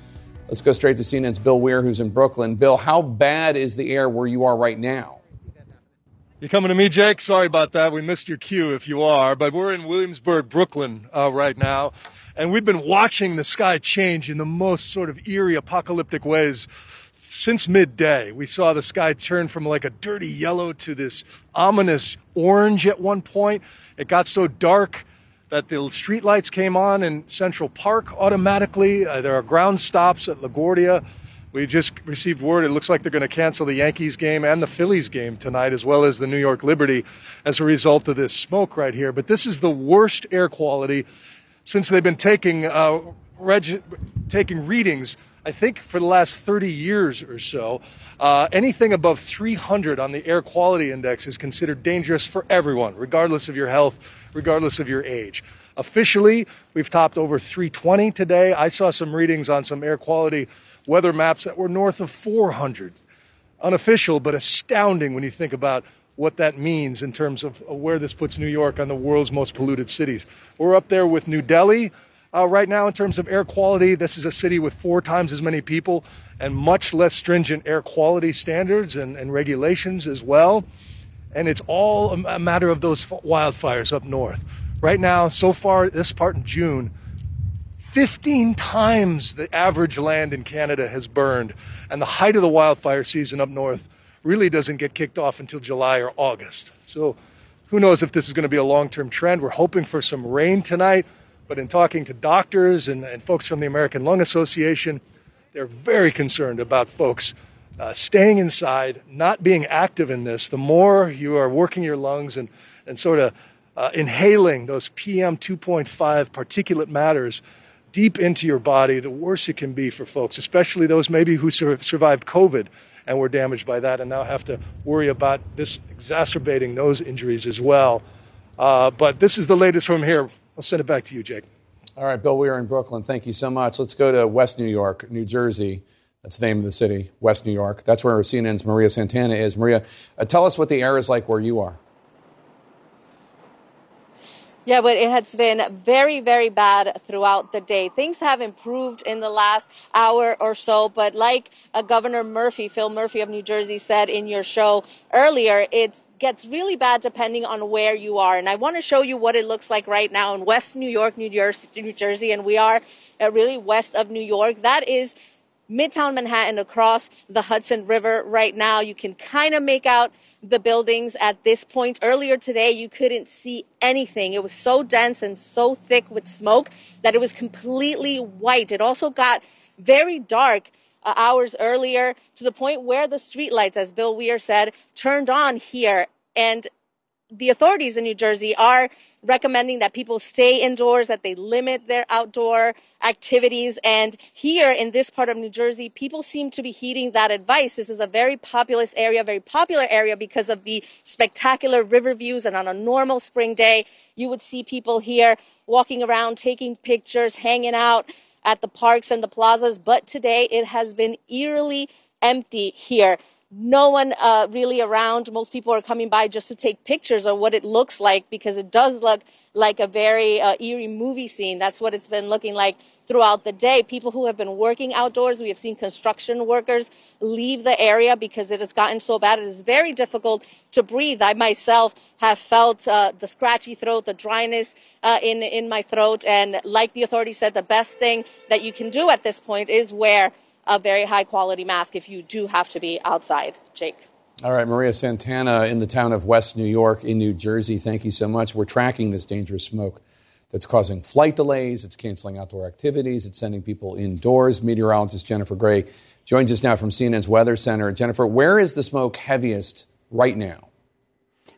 Let's go straight to CNN's Bill Weir, who's in Brooklyn. Bill, how bad is the air where you are right now? You're coming to me, Jake? Sorry about that. We missed your cue if you are, but we're in Williamsburg, Brooklyn uh, right now. And we've been watching the sky change in the most sort of eerie apocalyptic ways since midday. We saw the sky turn from like a dirty yellow to this ominous orange at one point. It got so dark that the streetlights came on in Central Park automatically. Uh, there are ground stops at LaGuardia We just received word it looks like they're going to cancel the Yankees game and the Phillies game tonight, as well as the New York Liberty, as a result of this smoke right here. But this is the worst air quality since they've been taking uh, reg- taking readings. I think for the last 30 years or so, uh, anything above 300 on the air quality index is considered dangerous for everyone, regardless of your health, regardless of your age. Officially, we've topped over 320 today. I saw some readings on some air quality weather maps that were north of 400. Unofficial, but astounding when you think about what that means in terms of where this puts New York on the world's most polluted cities. We're up there with New Delhi uh, right now in terms of air quality. This is a city with four times as many people and much less stringent air quality standards and, and regulations as well. And it's all a matter of those wildfires up north. Right now, so far, this part in June, 15 times the average land in Canada has burned. And the height of the wildfire season up north really doesn't get kicked off until July or August. So who knows if this is going to be a long term trend. We're hoping for some rain tonight. But in talking to doctors and, and folks from the American Lung Association, they're very concerned about folks uh, staying inside, not being active in this. The more you are working your lungs and, and sort of uh, inhaling those PM 2.5 particulate matters, deep into your body, the worse it can be for folks, especially those maybe who sur- survived COVID and were damaged by that and now have to worry about this exacerbating those injuries as well. Uh, but this is the latest from here. I'll send it back to you, Jake. All right, Bill, Weir in Brooklyn. Thank you so much. Let's go to West New York, New Jersey. That's the name of the city, West New York. That's where CNN's Maria Santana is. Maria, uh, tell us what the air is like where you are. Yeah, but it has been very, very bad throughout the day. Things have improved in the last hour or so, but like uh, Governor Murphy, Phil Murphy of New Jersey, said in your show earlier, it gets really bad depending on where you are. And I want to show you what it looks like right now in West New York, New Jersey, New Jersey, and we are uh, really west of New York. That is Midtown Manhattan across the Hudson River right now. You can kind of make out the buildings at this point. Earlier today, you couldn't see anything. It was so dense and so thick with smoke that it was completely white. It also got very dark uh, hours earlier to the point where the streetlights, as Bill Weir said, turned on here. And the authorities in New Jersey are recommending that people stay indoors, that they limit their outdoor activities. And here in this part of New Jersey, people seem to be heeding that advice. This is a very populous area, very popular area because of the spectacular river views. And on a normal spring day, you would see people here walking around, taking pictures, hanging out at the parks and the plazas. But today it has been eerily empty here no one uh, really around. Most people are coming by just to take pictures of what it looks like because it does look like a very uh, eerie movie scene. That's what it's been looking like throughout the day. People who have been working outdoors, we have seen construction workers leave the area because it has gotten so bad. It is very difficult to breathe. I myself have felt uh, the scratchy throat, the dryness uh, in in my throat, and like the authorities said, the best thing that you can do at this point is wear a very high quality mask if you do have to be outside. Jake. All right, Maria Santana in the town of West New York in New Jersey. Thank you so much. We're tracking this dangerous smoke that's causing flight delays, it's canceling outdoor activities, it's sending people indoors. Meteorologist Jennifer Gray joins us now from CNN's Weather Center. Jennifer, where is the smoke heaviest right now?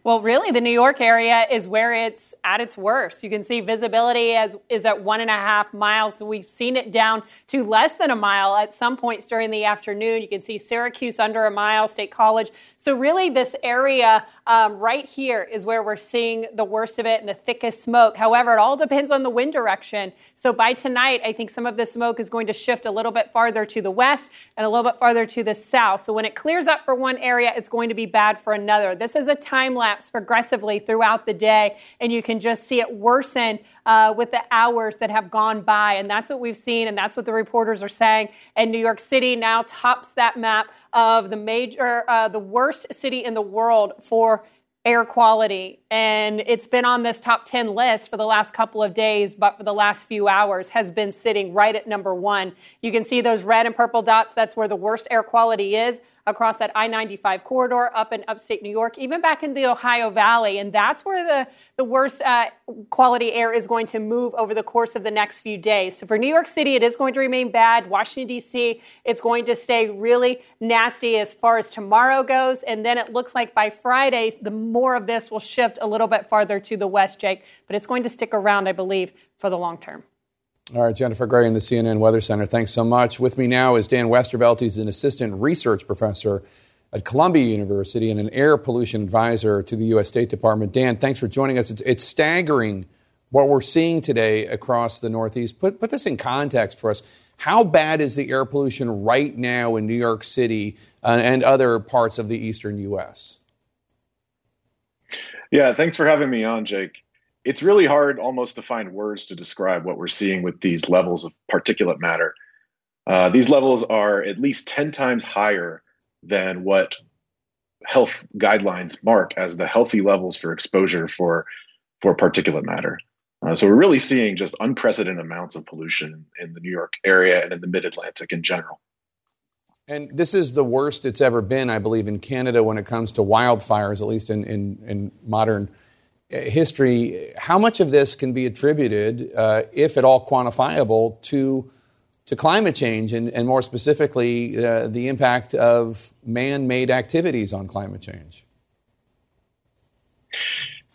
Well, really, the New York area is where it's at its worst. You can see visibility as, is at one and a half miles. So we've seen it down to less than a mile at some points during the afternoon. You can see Syracuse under a mile, State College. So really, this area um, right here is where we're seeing the worst of it and the thickest smoke. However, it all depends on the wind direction. So by tonight, I think some of the smoke is going to shift a little bit farther to the west and a little bit farther to the south. So when it clears up for one area, it's going to be bad for another. This is a time lapse progressively throughout the day, and you can just see it worsen uh, with the hours that have gone by. And that's what we've seen, and that's what the reporters are saying. And New York City now tops that map of the major, uh, the worst city in the world for air quality. And it's been on this top 10 list for the last couple of days, but for the last few hours has been sitting right at number one. You can see those red and purple dots. That's where the worst air quality is. Across that I 95 corridor up in upstate New York, even back in the Ohio Valley. And that's where the, the worst uh, quality air is going to move over the course of the next few days. So for New York City, it is going to remain bad. Washington, D.C., it's going to stay really nasty as far as tomorrow goes. And then it looks like by Friday, the more of this will shift a little bit farther to the west, Jake. But it's going to stick around, I believe, for the long term. All right, Jennifer Gray in the CNN Weather Center. Thanks so much. With me now is Dan Westervelt. He's an assistant research professor at Columbia University and an air pollution advisor to the U.S. State Department. Dan, thanks for joining us. It's, it's staggering what we're seeing today across the Northeast. Put, put this in context for us. How bad is the air pollution right now in New York City uh, and other parts of the eastern U.S.? Yeah, thanks for having me on, Jake it's really hard almost to find words to describe what we're seeing with these levels of particulate matter. Uh, these levels are at least 10 times higher than what health guidelines mark as the healthy levels for exposure for, for particulate matter. Uh, so we're really seeing just unprecedented amounts of pollution in the New York area and in the mid Atlantic in general. And this is the worst it's ever been, I believe, in Canada when it comes to wildfires, at least in, in, in modern history, how much of this can be attributed, uh, if at all quantifiable, to to climate change and, and more specifically uh, the impact of man-made activities on climate change?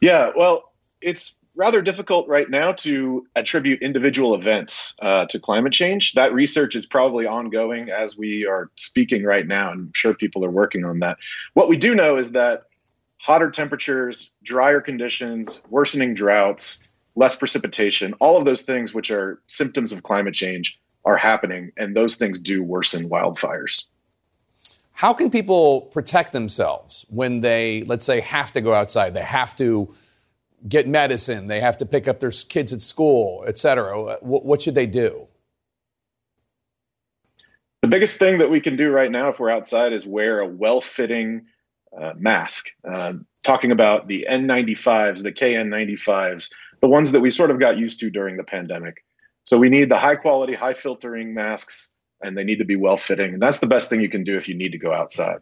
Yeah, well, it's rather difficult right now to attribute individual events uh, to climate change. That research is probably ongoing as we are speaking right now, and I'm sure people are working on that. What we do know is that hotter temperatures, drier conditions, worsening droughts, less precipitation, all of those things, which are symptoms of climate change, are happening. And those things do worsen wildfires. How can people protect themselves when they, let's say, have to go outside? They have to get medicine, they have to pick up their kids at school, et cetera. What should they do? The biggest thing that we can do right now if we're outside is wear a well fitting, uh, mask, uh, talking about the N95s, the KN95s, the ones that we sort of got used to during the pandemic. So we need the high quality, high filtering masks, and they need to be well fitting. And that's the best thing you can do if you need to go outside.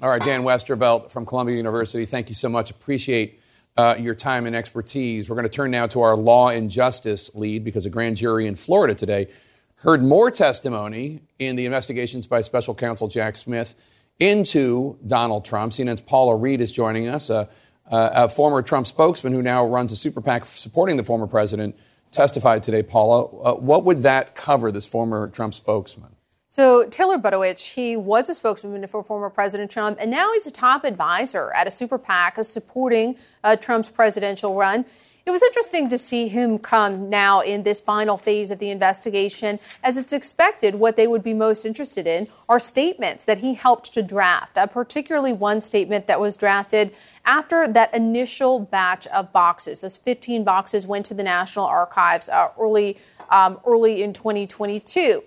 All right, Dan Westervelt from Columbia University, thank you so much. Appreciate uh, your time and expertise. We're going to turn now to our law and justice lead because a grand jury in Florida today heard more testimony in the investigations by special counsel Jack Smith into Donald Trump. CNN's Paula Reed is joining us, a, a former Trump spokesman who now runs a super PAC supporting the former president, testified today. Paula, uh, what would that cover, this former Trump spokesman? So, Taylor Budowich, he was a spokesman for former President Trump, and now he's a top advisor at a super PAC supporting uh, Trump's presidential run. It was interesting to see him come now in this final phase of the investigation. As it's expected, what they would be most interested in are statements that he helped to draft, uh, particularly one statement that was drafted after that initial batch of boxes. Those 15 boxes went to the National Archives uh, early, um, early in 2022.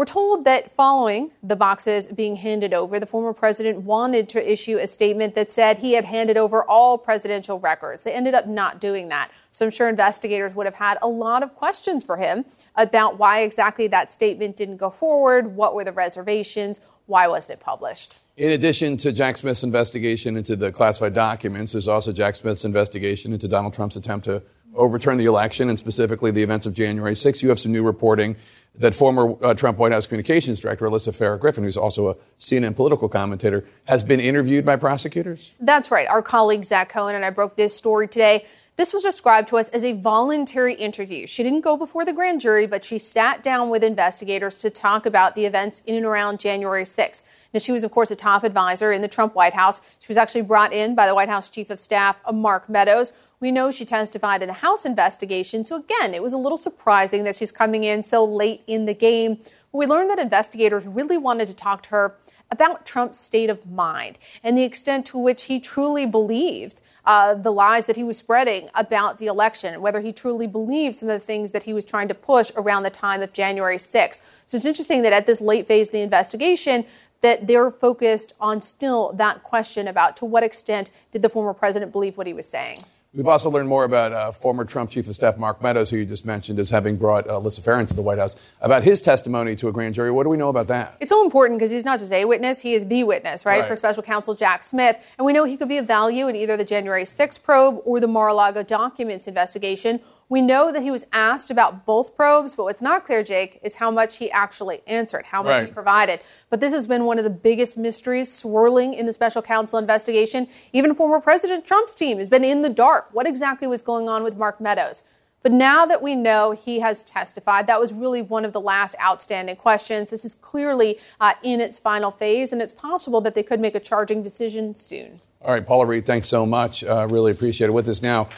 We're told that following the boxes being handed over, the former president wanted to issue a statement that said he had handed over all presidential records. They ended up not doing that. So I'm sure investigators would have had a lot of questions for him about why exactly that statement didn't go forward, what were the reservations, why wasn't it published. In addition to Jack Smith's investigation into the classified documents, there's also Jack Smith's investigation into Donald Trump's attempt to overturn the election and specifically the events of January 6. You have some new reporting that former uh, Trump White House communications director Alyssa Farah Griffin, who's also a CNN political commentator, has been interviewed by prosecutors? That's right. Our colleague Zach Cohen and I broke this story today. This was described to us as a voluntary interview. She didn't go before the grand jury, but she sat down with investigators to talk about the events in and around January 6th. Now, she was, of course, a top advisor in the Trump White House. She was actually brought in by the White House Chief of Staff, uh, Mark Meadows. We know she testified in the House investigation. So, again, it was a little surprising that she's coming in so late in the game. We learned that investigators really wanted to talk to her about Trump's state of mind and the extent to which he truly believed uh, the lies that he was spreading about the election, whether he truly believed some of the things that he was trying to push around the time of January 6th. So it's interesting that at this late phase of the investigation, that they're focused on still that question about to what extent did the former president believe what he was saying. We've also learned more about uh, former Trump Chief of Staff Mark Meadows, who you just mentioned as having brought uh, Alyssa Farah to the White House, about his testimony to a grand jury. What do we know about that? It's so important because he's not just a witness, he is the witness, right, Right. for special counsel Jack Smith. And we know he could be of value in either the January 6th probe or the Mar a Lago documents investigation. We know that he was asked about both probes, but what's not clear, Jake, is how much he actually answered, how much he provided. But this has been one of the biggest mysteries swirling in the special counsel investigation. Even former President Trump's team has been in the dark. What exactly was going on with Mark Meadows? But now that we know he has testified, that was really one of the last outstanding questions. This is clearly uh, in its final phase, and it's possible that they could make a charging decision soon. All right, Paula Reed, thanks so much. Uh, really appreciate it. With us now,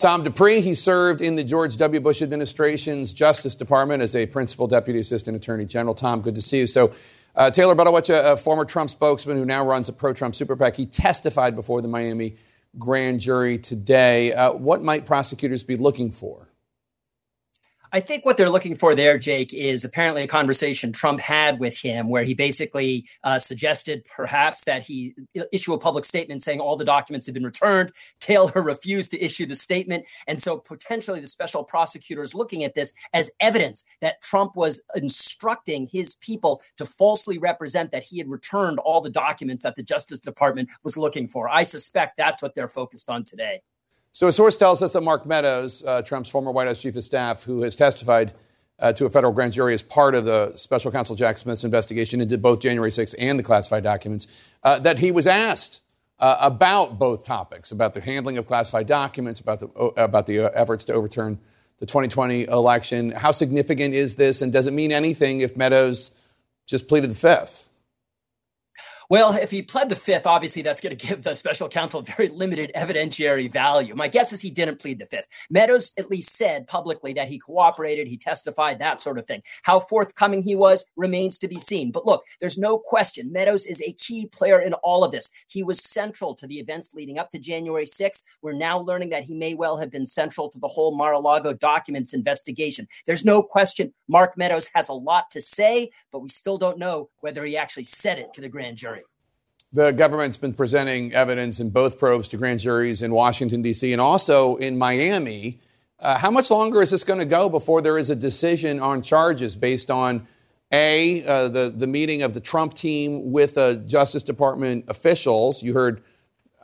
Tom Dupree. He served in the George W. Bush administration's Justice Department as a principal deputy assistant attorney general. Tom, good to see you. So, uh, Taylor Budowich, a, a former Trump spokesman who now runs a pro Trump super PAC, he testified before the Miami grand jury today. Uh, what might prosecutors be looking for? I think what they're looking for there, Jake, is apparently a conversation Trump had with him where he basically uh, suggested perhaps that he issue a public statement saying all the documents have been returned. Taylor (laughs) refused to issue the statement. And so potentially the special prosecutor is looking at this as evidence that Trump was instructing his people to falsely represent that he had returned all the documents that the Justice Department was looking for. I suspect that's what they're focused on today. So, a source tells us that Mark Meadows, uh, Trump's former White House chief of staff, who has testified uh, to a federal grand jury as part of the special counsel Jack Smith's investigation into both January 6th and the classified documents, uh, that he was asked uh, about both topics, about the handling of classified documents, about the, about the uh, efforts to overturn the 2020 election. How significant is this, and does it mean anything if Meadows just pleaded the fifth? Well, if he pled the fifth, obviously that's going (laughs) to give the special counsel very limited evidentiary value. My guess is he didn't plead the fifth. Meadows at least said publicly that he cooperated, he testified, that sort of thing. How forthcoming he was remains to be seen. But look, there's no question Meadows is a key player in all of this. He was central to the events leading up to January 6th. We're now learning that he may well have been central to the whole Mar-a-Lago documents investigation. There's no question Mark Meadows has a lot to say, but we still don't know whether he actually said it to the grand jury. The government's been presenting evidence in both probes to grand juries in Washington, D.C., and also in Miami. Uh, how much longer is this going to go before there is a decision on charges based on A, uh, the, the meeting of the Trump team with uh, Justice Department officials? You heard,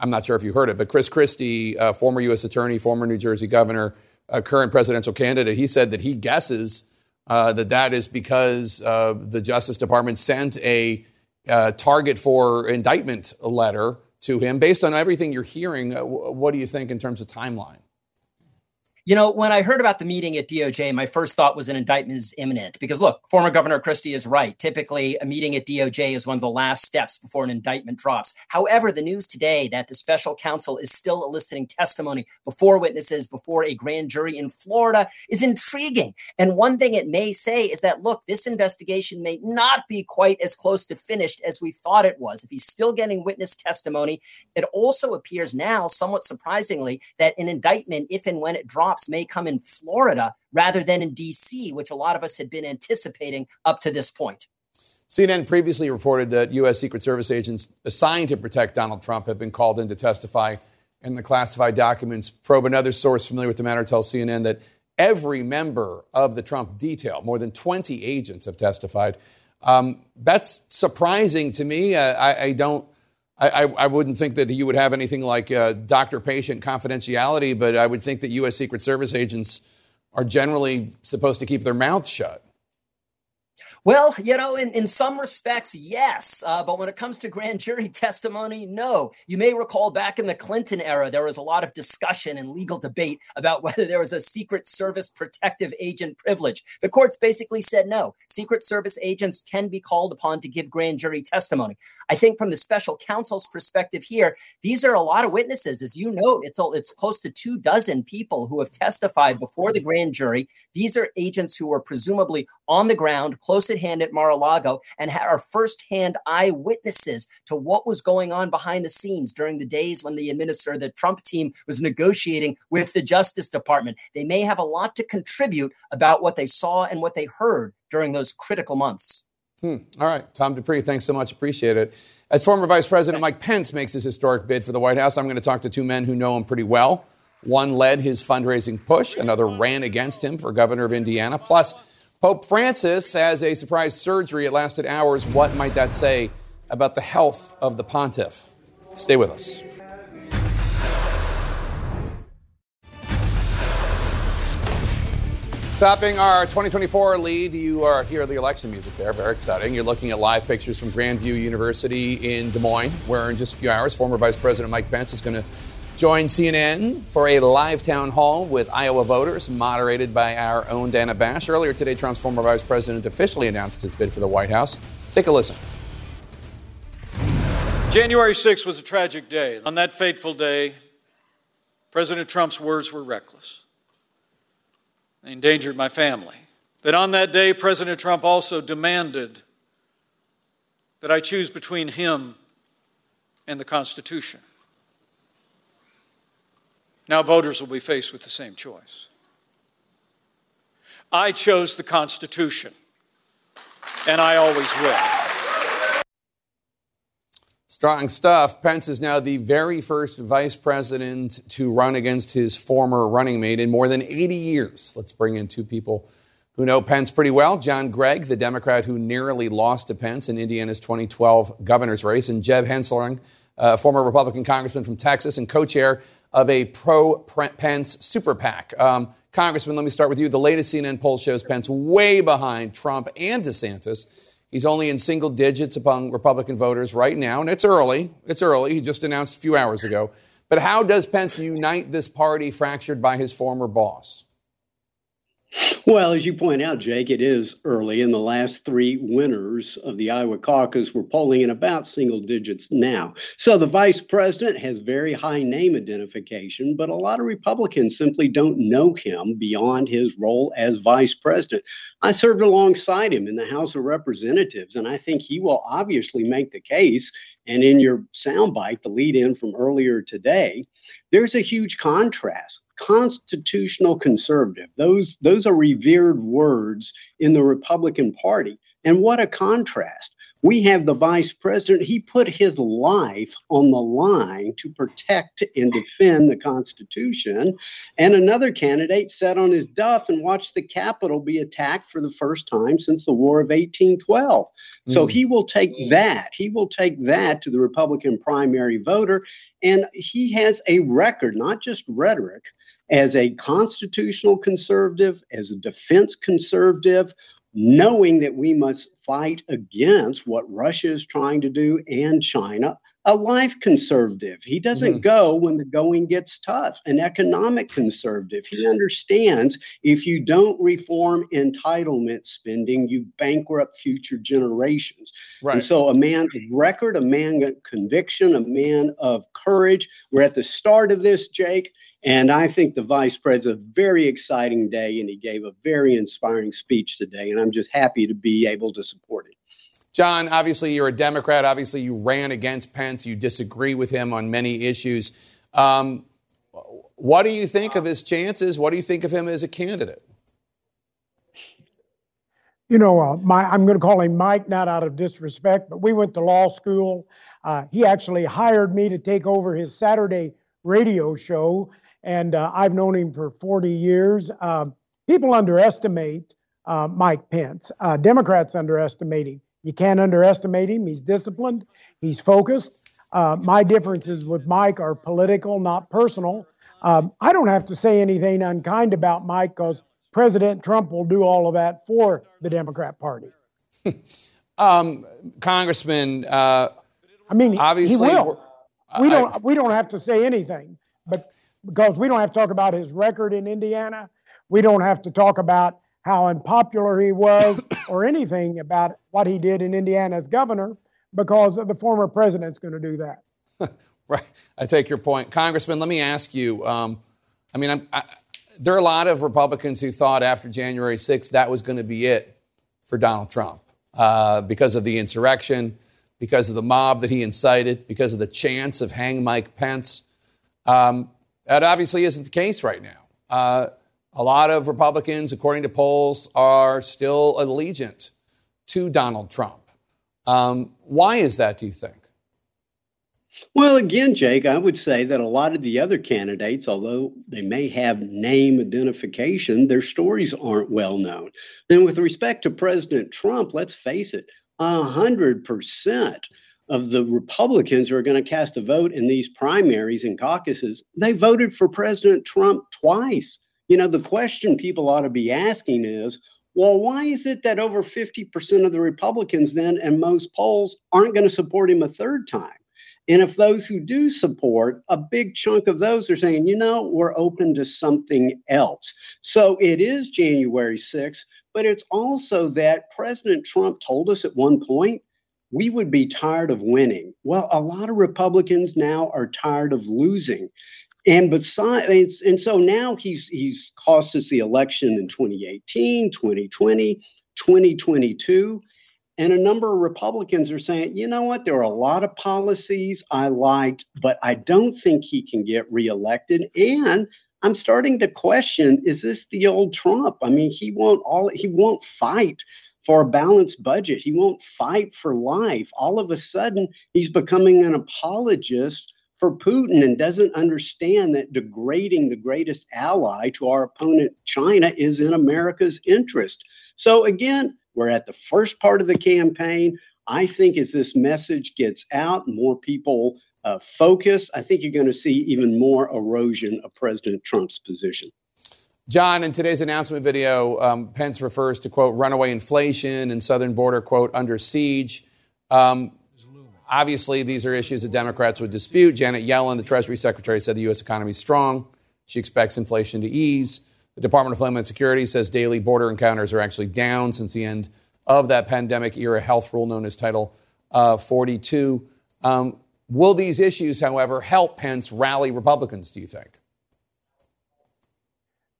I'm not sure if you heard it, but Chris Christie, uh, former U.S. Attorney, former New Jersey governor, uh, current presidential candidate, he said that he guesses uh, that that is because the Justice Department sent a uh, target for indictment letter to him. Based on everything you're hearing, uh, what do you think in terms of timeline? You know, when I heard about the meeting at DOJ, my first thought was an indictment is imminent. Because look, former Governor Christie is right. Typically, a meeting at DOJ is one of the last steps before an indictment drops. However, the news today that the special counsel is still eliciting testimony before witnesses, before a grand jury in Florida is intriguing. And one thing it may say is that, look, this investigation may not be quite as close to finished as we thought it was. If he's still getting witness testimony, it also appears now, somewhat surprisingly, that an indictment, if and when it drops, may come in Florida rather than in DC, which a lot of us had been anticipating up to this point. CNN previously reported that U.S. Secret Service agents assigned to protect Donald Trump have been called in to testify in the classified documents probe. Another source familiar with the matter tells CNN that every member of the Trump detail, more than 20 agents, have testified. Um, that's surprising to me. Uh, I, I don't. I, I, wouldn't think that you would have anything like uh, doctor-patient confidentiality, but I would think that U.S. Secret Service agents are generally supposed to keep their mouths shut. Well, you know, in, in some respects, yes. Uh, but when it comes to grand jury (laughs) testimony, no. You may recall back in the Clinton era, there was a lot of discussion and legal debate about (laughs) whether there was a Secret Service protective agent privilege. The courts basically said no. Secret Service agents can be called upon to give grand jury testimony. I think from the special counsel's perspective here, these are a lot of witnesses. As you note, it's, a, it's close to two dozen people who have testified before the grand jury. These are agents who were presumably on the ground, close at hand at Mar-a-Lago, and ha- are firsthand eyewitnesses to what was going on behind the scenes during the days when the administrator, the Trump team, was negotiating with the Justice Department. They may have a lot to contribute about what they saw and what they heard during those critical months. Hmm. All right, Tom Dupree, thanks so much. Appreciate it. As former Vice President Mike Pence makes his historic bid for the White House, I'm going to talk to two men who know him pretty well. One led his fundraising push, another ran against him for governor of Indiana. Plus, Pope Francis has a surprise surgery. It lasted hours. What might that say about the health of the pontiff? Stay with us. Topping our 2024 lead, you are here the election music there. Very exciting. You're looking at live pictures from Grandview University in Des Moines, where in just a few hours, former Vice President Mike Pence is going to join CNN for a live town hall with Iowa voters, moderated by our own Dana Bash. Earlier today, Trump's former vice president officially announced his bid for the White House. Take a listen. January 6th was a tragic day. On that fateful day, President Trump's words were reckless. Endangered my family. That on that day, President Trump also demanded that I choose between him and the Constitution. Now, voters will be faced with the same choice. I chose the Constitution, and I always will. Strong stuff. Pence is now the very first vice president to run against his former running mate in more than 80 years. Let's bring in two people who know Pence pretty well John Gregg, the Democrat who nearly lost to Pence in Indiana's 2012 governor's race, and Jeb Hensarling, a former Republican congressman from Texas and co chair of a pro Pence super PAC. Um, Congressman, let me start with you. The latest CNN poll shows Pence way behind Trump and DeSantis. He's only in single digits among Republican voters right now, and it's early. It's early. He just announced a few hours ago. But how does Pence unite this party fractured by his former boss? Well, as you point out, Jake, it is early, and the last three winners of the Iowa caucus were polling in about single digits now. So the vice president has very high name identification, but a lot of Republicans simply don't know him beyond his role as vice president. I served alongside him in the House of Representatives, and I think he will obviously make the case. And in your soundbite, the lead in from earlier today, there's a huge contrast constitutional conservative. Those, those are revered words in the Republican Party. And what a contrast. We have the vice president, he put his life on the line to protect and defend the Constitution. And another candidate sat on his duff and watched the Capitol be attacked for the first time since the War of 1812. So mm. he will take that. He will take that to the Republican primary voter. And he has a record, not just rhetoric, as a constitutional conservative, as a defense conservative, knowing that we must fight against what Russia is trying to do and China, a life conservative. He doesn't mm-hmm. go when the going gets tough, an economic conservative. He understands if you don't reform entitlement spending, you bankrupt future generations. Right. And so, a man of record, a man of conviction, a man of courage. We're at the start of this, Jake. And I think the vice president, a very exciting day, and he gave a very inspiring speech today. And I'm just happy to be able to support it. John, obviously you're a Democrat. Obviously you ran against Pence. You disagree with him on many issues. Um, what do you think of his chances? What do you think of him as a candidate? You know, uh, my, I'm going to call him Mike, not out of disrespect, but we went to law school. Uh, he actually hired me to take over his Saturday radio show and uh, I've known him for 40 years. Uh, people underestimate uh, Mike Pence. Uh, Democrats underestimate him. You can't underestimate him. He's disciplined. He's focused. Uh, my differences with Mike are political, not personal. Um, I don't have to say anything unkind about Mike because President Trump will do all of that for the Democrat Party. (laughs) um, Congressman, uh, I mean, obviously, he will. We don't. I, we don't have to say anything. But because we don't have to talk about his record in Indiana. We don't have to talk about how unpopular he was (coughs) or anything about what he did in Indiana as governor because the former president's going to do that. (laughs) right. I take your point. Congressman, let me ask you um, I mean, I, there are a lot of Republicans who thought after January 6th that was going to be it for Donald Trump uh, because of the insurrection, because of the mob that he incited, because of the chance of hang Mike Pence. Um, that obviously isn't the case right now. Uh, a lot of Republicans, according to polls, are still allegiant to Donald Trump. Um, why is that, do you think? Well, again, Jake, I would say that a lot of the other candidates, although they may have name identification, their stories aren't well known. Then, with respect to President Trump, let's face it, 100% of the Republicans who are going to cast a vote in these primaries and caucuses, they voted for President Trump twice. You know, the question people ought to be asking is, well, why is it that over 50% of the Republicans then and most polls aren't going to support him a third time? And if those who do support, a big chunk of those are saying, you know, we're open to something else. So it is January 6th, but it's also that President Trump told us at one point we would be tired of winning. Well, a lot of Republicans now are tired of losing. And besides, and so now he's he's cost us the election in 2018, 2020, 2022. And a number of Republicans are saying, you know what, there are a lot of policies I liked, but I don't think he can get reelected. And I'm starting to question, is this the old Trump? I mean, he won't all he won't fight for a balanced budget. He won't fight for life. All of a sudden, he's becoming an apologist for Putin and doesn't understand that degrading the greatest ally to our opponent, China, is in America's interest. So, again, we're at the first part of the campaign. I think as this message gets out, more people uh, focus, I think you're going to see even more erosion of President Trump's position. John, in today's announcement video, um, Pence refers to, quote, runaway inflation and southern border, quote, under siege. Um, Obviously, these are issues that Democrats would dispute. Janet Yellen, the Treasury Secretary, said the U.S. economy is strong. She expects inflation to ease. The Department of Homeland Security says daily border encounters are actually down since the end of that pandemic era health rule known as Title uh, 42. Um, will these issues, however, help Pence rally Republicans, do you think?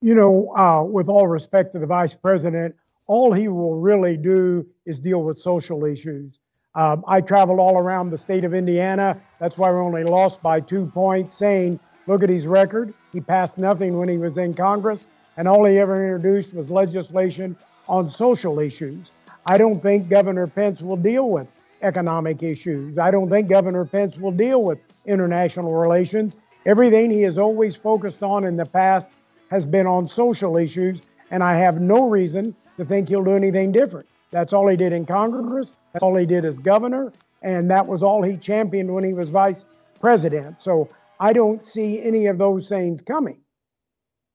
You know, uh, with all respect to the vice president, all he will really do is deal with social issues. Um, I traveled all around the state of Indiana. That's why we only lost by two points, saying, look at his record. He passed nothing when he was in Congress, and all he ever introduced was legislation on social issues. I don't think Governor Pence will deal with economic issues. I don't think Governor Pence will deal with international relations. Everything he has always focused on in the past has been on social issues, and I have no reason to think he'll do anything different. That's all he did in Congress. That's all he did as governor. And that was all he championed when he was vice president. So I don't see any of those things coming.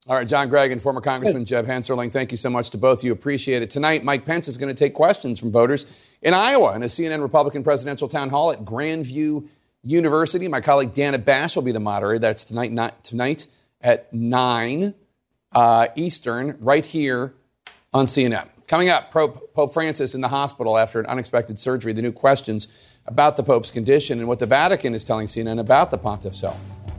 All right, John Gregg and former Congressman Jeb Hensarling, thank you so much to both of you. Appreciate it. Tonight, Mike Pence is going to take questions from voters in Iowa in a CNN Republican presidential town hall at Grandview University. My colleague Dana Bash will be the moderator. That's tonight, not tonight at 9 uh, Eastern, right here on CNN. Coming up, Pope, Francis in the hospital after an unexpected surgery, the new questions about the Pope's condition, and what the Vatican is telling CNN about the pontiff's health.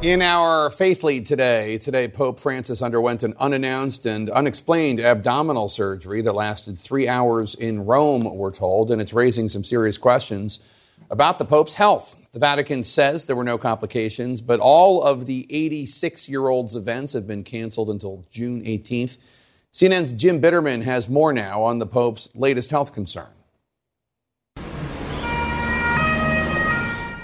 In our faith lead today, today Pope Francis underwent an unannounced and unexplained abdominal surgery that lasted three hours in Rome, we're told, and it's raising some serious questions about the Pope's health. The Vatican says there were no complications, but all of the 86 year old's events have been canceled until June 18th. CNN's Jim Bittermann has more now on the Pope's latest health concern.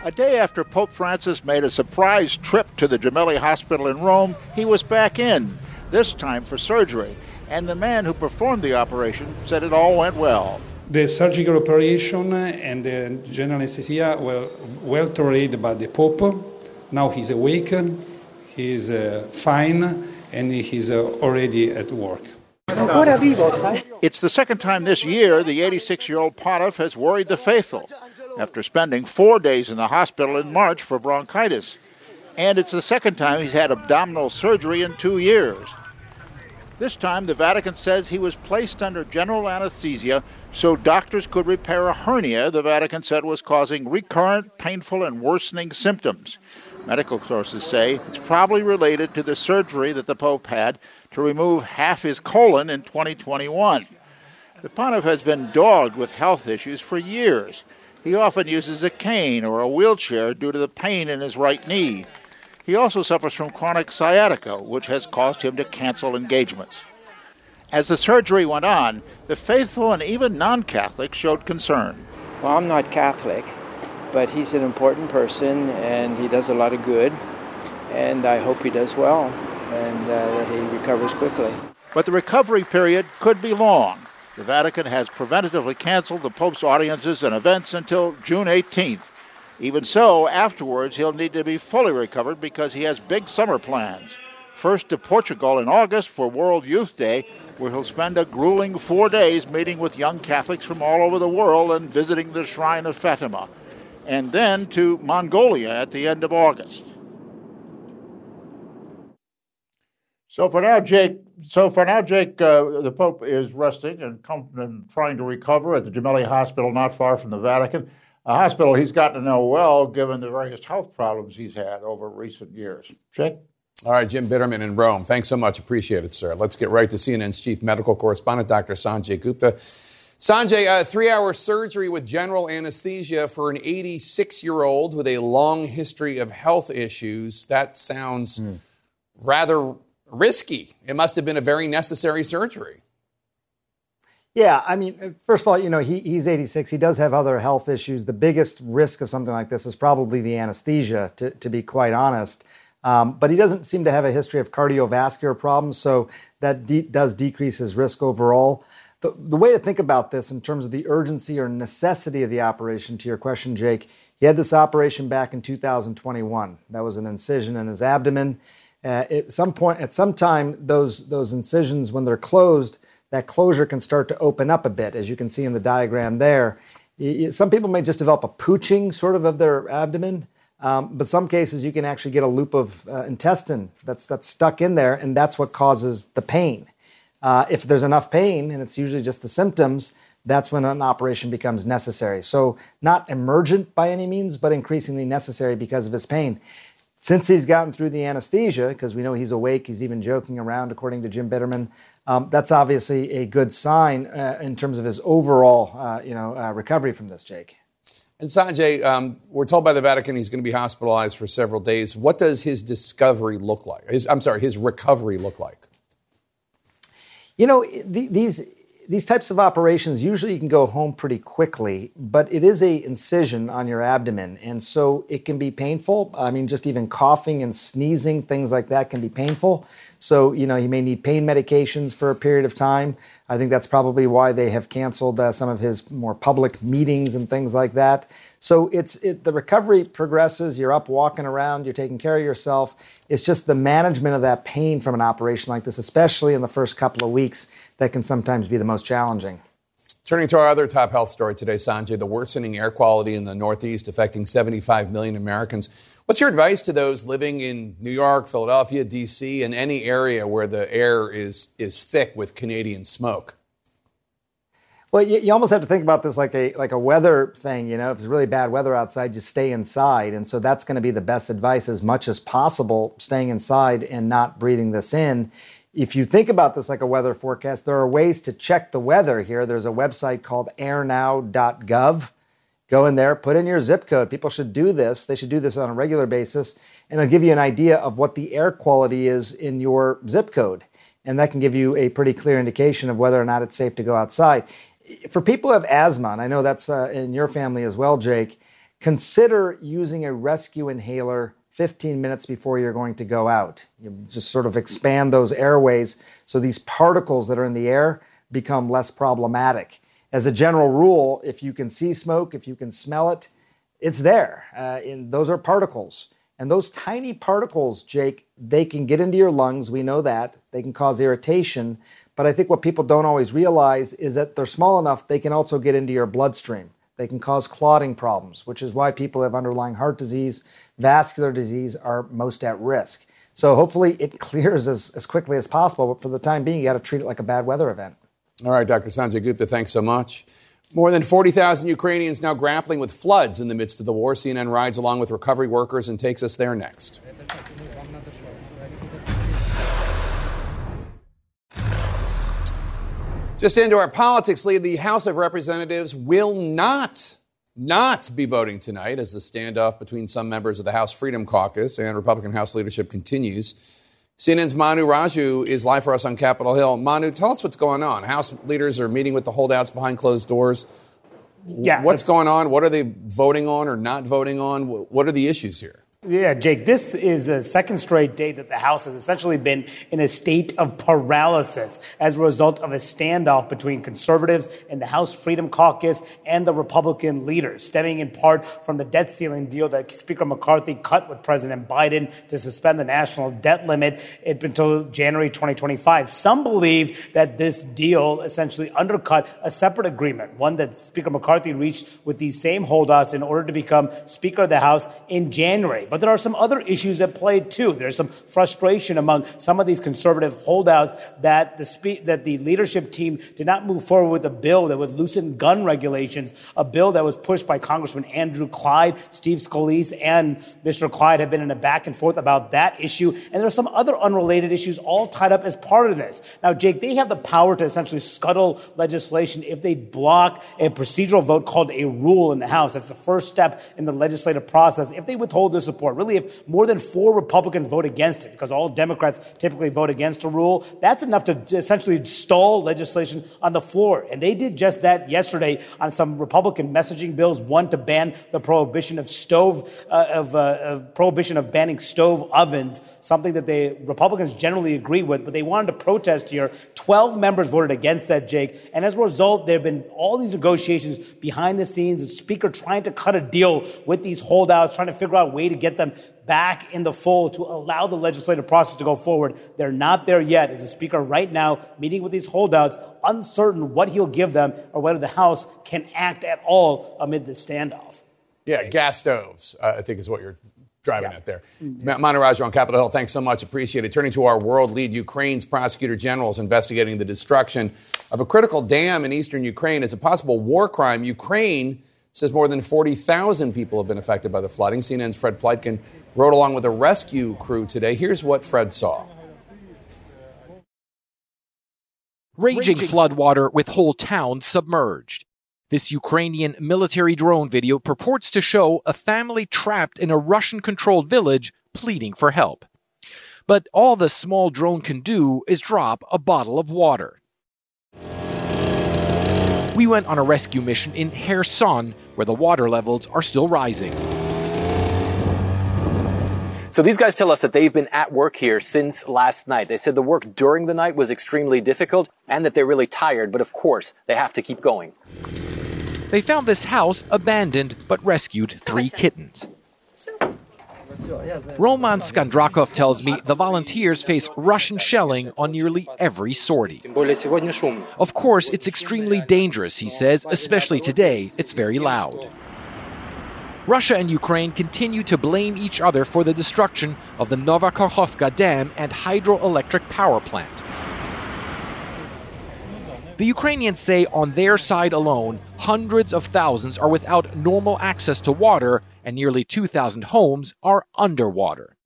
A day after Pope Francis made a surprise trip to the Gemelli Hospital in Rome, he was back in, this time for surgery. And the man who performed the operation said it all went well. The surgical operation and the general anesthesia were well tolerated by the Pope. Now he's awake, he's uh, fine, and he's uh, already at work. It's the second time this year the 86 year old pontiff has worried the faithful after spending four days in the hospital in March for bronchitis. And it's the second time he's had abdominal surgery in two years. This time, the Vatican says he was placed under general anesthesia so doctors could repair a hernia the Vatican said was causing recurrent, painful, and worsening symptoms. Medical sources say it's probably related to the surgery that the Pope had to remove half his colon in 2021. The pontiff has been dogged with health issues for years. He often uses a cane or a wheelchair due to the pain in his right knee. He also suffers from chronic sciatica, which has caused him to cancel engagements. As the surgery went on, the faithful and even non Catholics showed concern. Well, I'm not Catholic, but he's an important person and he does a lot of good, and I hope he does well and uh, he recovers quickly. But the recovery period could be long. The Vatican has preventatively canceled the Pope's audiences and events until June 18th. Even so, afterwards, he'll need to be fully recovered because he has big summer plans. First to Portugal in August for World Youth Day, where he'll spend a grueling four days meeting with young Catholics from all over the world and visiting the shrine of Fatima. And then to Mongolia at the end of August. So for now, Jake. So for now, Jake, uh, the Pope is resting and, com- and, trying to recover at the Gemelli Hospital, not far from the Vatican. A hospital he's gotten to know well, given the various health problems he's had over recent years. Jake. All right, Jim Bittermann in Rome. Thanks so much. Appreciate it, sir. Let's get right to CNN's chief medical correspondent, Dr. Sanjay Gupta. Sanjay, a three hour surgery with general anesthesia for an 86 year old with a long history of health issues. That sounds mm. rather risky. It must have been a very necessary surgery. Yeah, I mean, first of all, you know, he, he's 86. He does have other health issues. The biggest risk of something like this is probably the anesthesia, to, to be quite honest. Um, but he doesn't seem to have a history of cardiovascular problems, so that de- does decrease his risk overall. The, the way to think about this in terms of the urgency or necessity of the operation, to your question, Jake, he had this operation back in 2021. That was an incision in his abdomen. Uh, at some point, at some time, those those incisions, when they're closed, that closure can start to open up a bit, as you can see in the diagram there. Some people may just develop a pooching sort of of their abdomen, um, but some cases you can actually get a loop of uh, intestine that's that's stuck in there, and that's what causes the pain. Uh, if there's enough pain, and it's usually just the symptoms, that's when an operation becomes necessary. So, not emergent by any means, but increasingly necessary because of his pain. Since he's gotten through the anesthesia, because we know he's awake, he's even joking around, according to Jim Bittermann. Um, that's obviously a good sign uh, in terms of his overall, uh, you know, uh, recovery from this, Jake. And Sanjay, um, we're told by the Vatican he's going to be hospitalized for several days. What does his discovery look like? His, I'm sorry, his recovery look like? You know, the, these these types of operations usually you can go home pretty quickly, but it is a incision on your abdomen, and so it can be painful. I mean, just even coughing and sneezing, things like that can be painful. So you know, you may need pain medications for a period of time. I think that's probably why they have canceled uh, some of his more public meetings and things like that. So it's it, the recovery progresses. You're up walking around. You're taking care of yourself. It's just the management of that pain from an operation like this, especially in the first couple of weeks, that can sometimes be the most challenging. Turning to our other top health story today, Sanjay, the worsening air quality in the Northeast affecting 75 million Americans. What's your advice to those living in New York, Philadelphia, D.C., and any area where the air is, is thick with Canadian smoke? Well, you, you, almost have to think about this like a like a weather thing. You know, if it's really bad weather outside, you stay inside, and so that's going to be the best advice as much as possible, staying inside and not breathing this in. If you think about this like a weather forecast, there are ways to check the weather here. There's a website called airnow.gov. Go in there, put in your zip code. People should do this. They should do this on a regular basis, and it'll give you an idea of what the air quality is in your zip code. And that can give you a pretty clear indication of whether or not it's safe to go outside for people who have asthma, and I know that's uh, in your family as well, Jake, consider using a rescue inhaler 15 minutes before you're going to go out. You just sort of expand those airways so these particles that are in the air become less problematic. As a general rule, if you can see smoke, if you can smell it, it's there. Uh, and those are particles. And those tiny particles, Jake, they can get into your lungs. We know that. They can cause irritation. But I think what people don't always realize is that they're small enough, they can also get into your bloodstream. They can cause clotting problems, which is why people who have underlying heart disease, vascular disease are most at risk. So hopefully it (laughs) clears as, as quickly as possible. But for the time being, you got to treat it like a bad weather event. All right, Dr. Sanjay Gupta, thanks so much. More than 40,000 Ukrainians now grappling with floods in the midst of the war. CNN rides along with recovery workers and takes us there next. Just into our politics lead, the House of Representatives will not, not be voting tonight as the standoff between some members of the House Freedom Caucus and Republican House leadership continues. CNN's Manu Raju is live for us on Capitol Hill. Manu, tell us what's going on. House leaders are meeting with the holdouts behind closed doors. Yeah. What's going on? What are they voting on or not voting on? What are the issues here? Yeah, Jake, this is a second straight day that the House has essentially been in a state of paralysis as a result of a standoff between conservatives and the House Freedom Caucus and the Republican leaders, stemming in part from the debt ceiling deal that Speaker McCarthy cut with President Biden to suspend the national debt limit until January 2025. Some believe that this deal essentially undercut a separate agreement, one that Speaker McCarthy reached with these same holdouts in order to become Speaker of the House in January. But there are some other issues at play too. There's some frustration among some of these conservative holdouts that the spe- that the leadership team did not move forward with a bill that would loosen gun regulations, a bill that was pushed by Congressman Andrew Clyde, Steve Scalise, and Mr. Clyde have been in a back and forth about that issue. And there are some other unrelated issues all tied up as part of this. Now, Jake, they have the power to essentially scuttle legislation if they block a procedural vote called a rule in the House. That's the first step in the legislative process. If they withhold their support, Really, if more than four Republicans vote against it, because all Democrats typically vote against a rule, that's enough to essentially stall legislation on the floor. And they did just that yesterday on some Republican messaging bills. One to ban the prohibition of stove uh, of, uh, of prohibition of banning stove ovens, something that the Republicans generally agree with, but they wanted to protest here. Twelve members voted against that, Jake. And as a result, there have been all these negotiations behind the scenes. The speaker trying to cut a deal with these holdouts, trying to figure out a way to get them back in the fold to allow the legislative process to go forward. They're not there yet. As a speaker right now, meeting with these holdouts, uncertain what he'll give them or whether the House can act at all amid this standoff. Yeah, gas stoves, uh, I think is what you're driving at there. Mm-hmm. Raju on Capitol Hill, thanks so much. Appreciate it. Turning to our world lead, Ukraine's prosecutor general is investigating the destruction of a critical dam in eastern Ukraine as a possible war crime. Ukraine says more than 40,000 people have been affected by the flooding. CNN's Fred Pleitgen rode along with a rescue crew today. Here's what Fred saw. Raging floodwater with whole towns submerged. This Ukrainian military drone video purports to show a family trapped in a Russian controlled village pleading for help. But all the small drone can do is drop a bottle of water. We went on a rescue mission in Kherson, where the water levels are still rising. So these guys tell us that they've been at work here since last night. They said the work during the night was extremely difficult and that they're really tired, but of course, they have to keep going. They found this house abandoned but rescued three kittens. Roman Skandrakov tells me the volunteers face Russian shelling on nearly every sortie. Of course, it's extremely dangerous, he says, especially today. It's very loud. Russia and Ukraine continue to blame each other for the destruction of the Nova Kakhovka Dam and hydroelectric power plant. The Ukrainians say on their side alone, hundreds of thousands are without normal access to water and nearly 2,000 homes are underwater.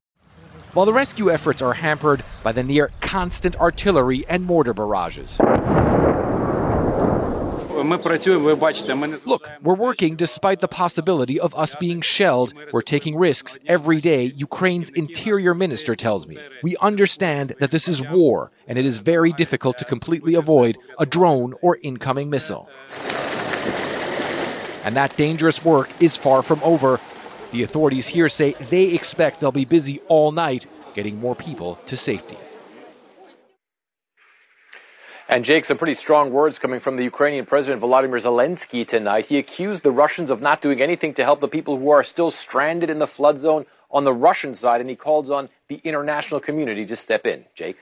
While the rescue efforts are hampered by the near constant artillery and mortar barrages. Look, we're working despite the possibility of us being shelled. We're taking risks every day, Ukraine's interior minister tells me. We understand that this is war, and it is very difficult to completely avoid a drone or incoming missile. And that dangerous work is far from over. The authorities here say they expect they'll be busy all night getting more people to safety. And Jake, some pretty strong words coming from the Ukrainian President Volodymyr Zelensky tonight. He accused the Russians of not doing anything to help the people who are still stranded in the flood zone on the Russian side, and he calls on the international community to step in. Jake?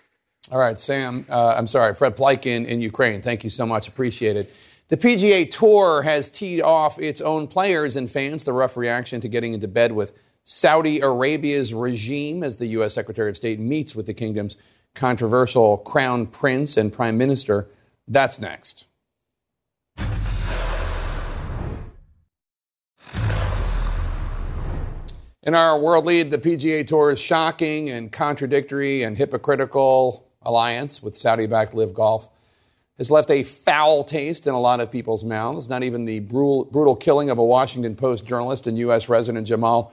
All right, Sam, uh, I'm sorry, Fred Pleitgen in Ukraine. Thank you so much. Appreciate it. The PGA Tour has teed off its own players and fans. The rough reaction to getting into bed with Saudi Arabia's regime as the U.S. Secretary of State meets with the kingdom's controversial crown prince and prime minister. That's next. In our world lead, the PGA Tour's shocking and contradictory and hypocritical alliance with Saudi backed LIV Golf has left a foul taste in a lot of people's mouths. Not even the brutal, brutal killing of a Washington Post journalist and U.S. resident Jamal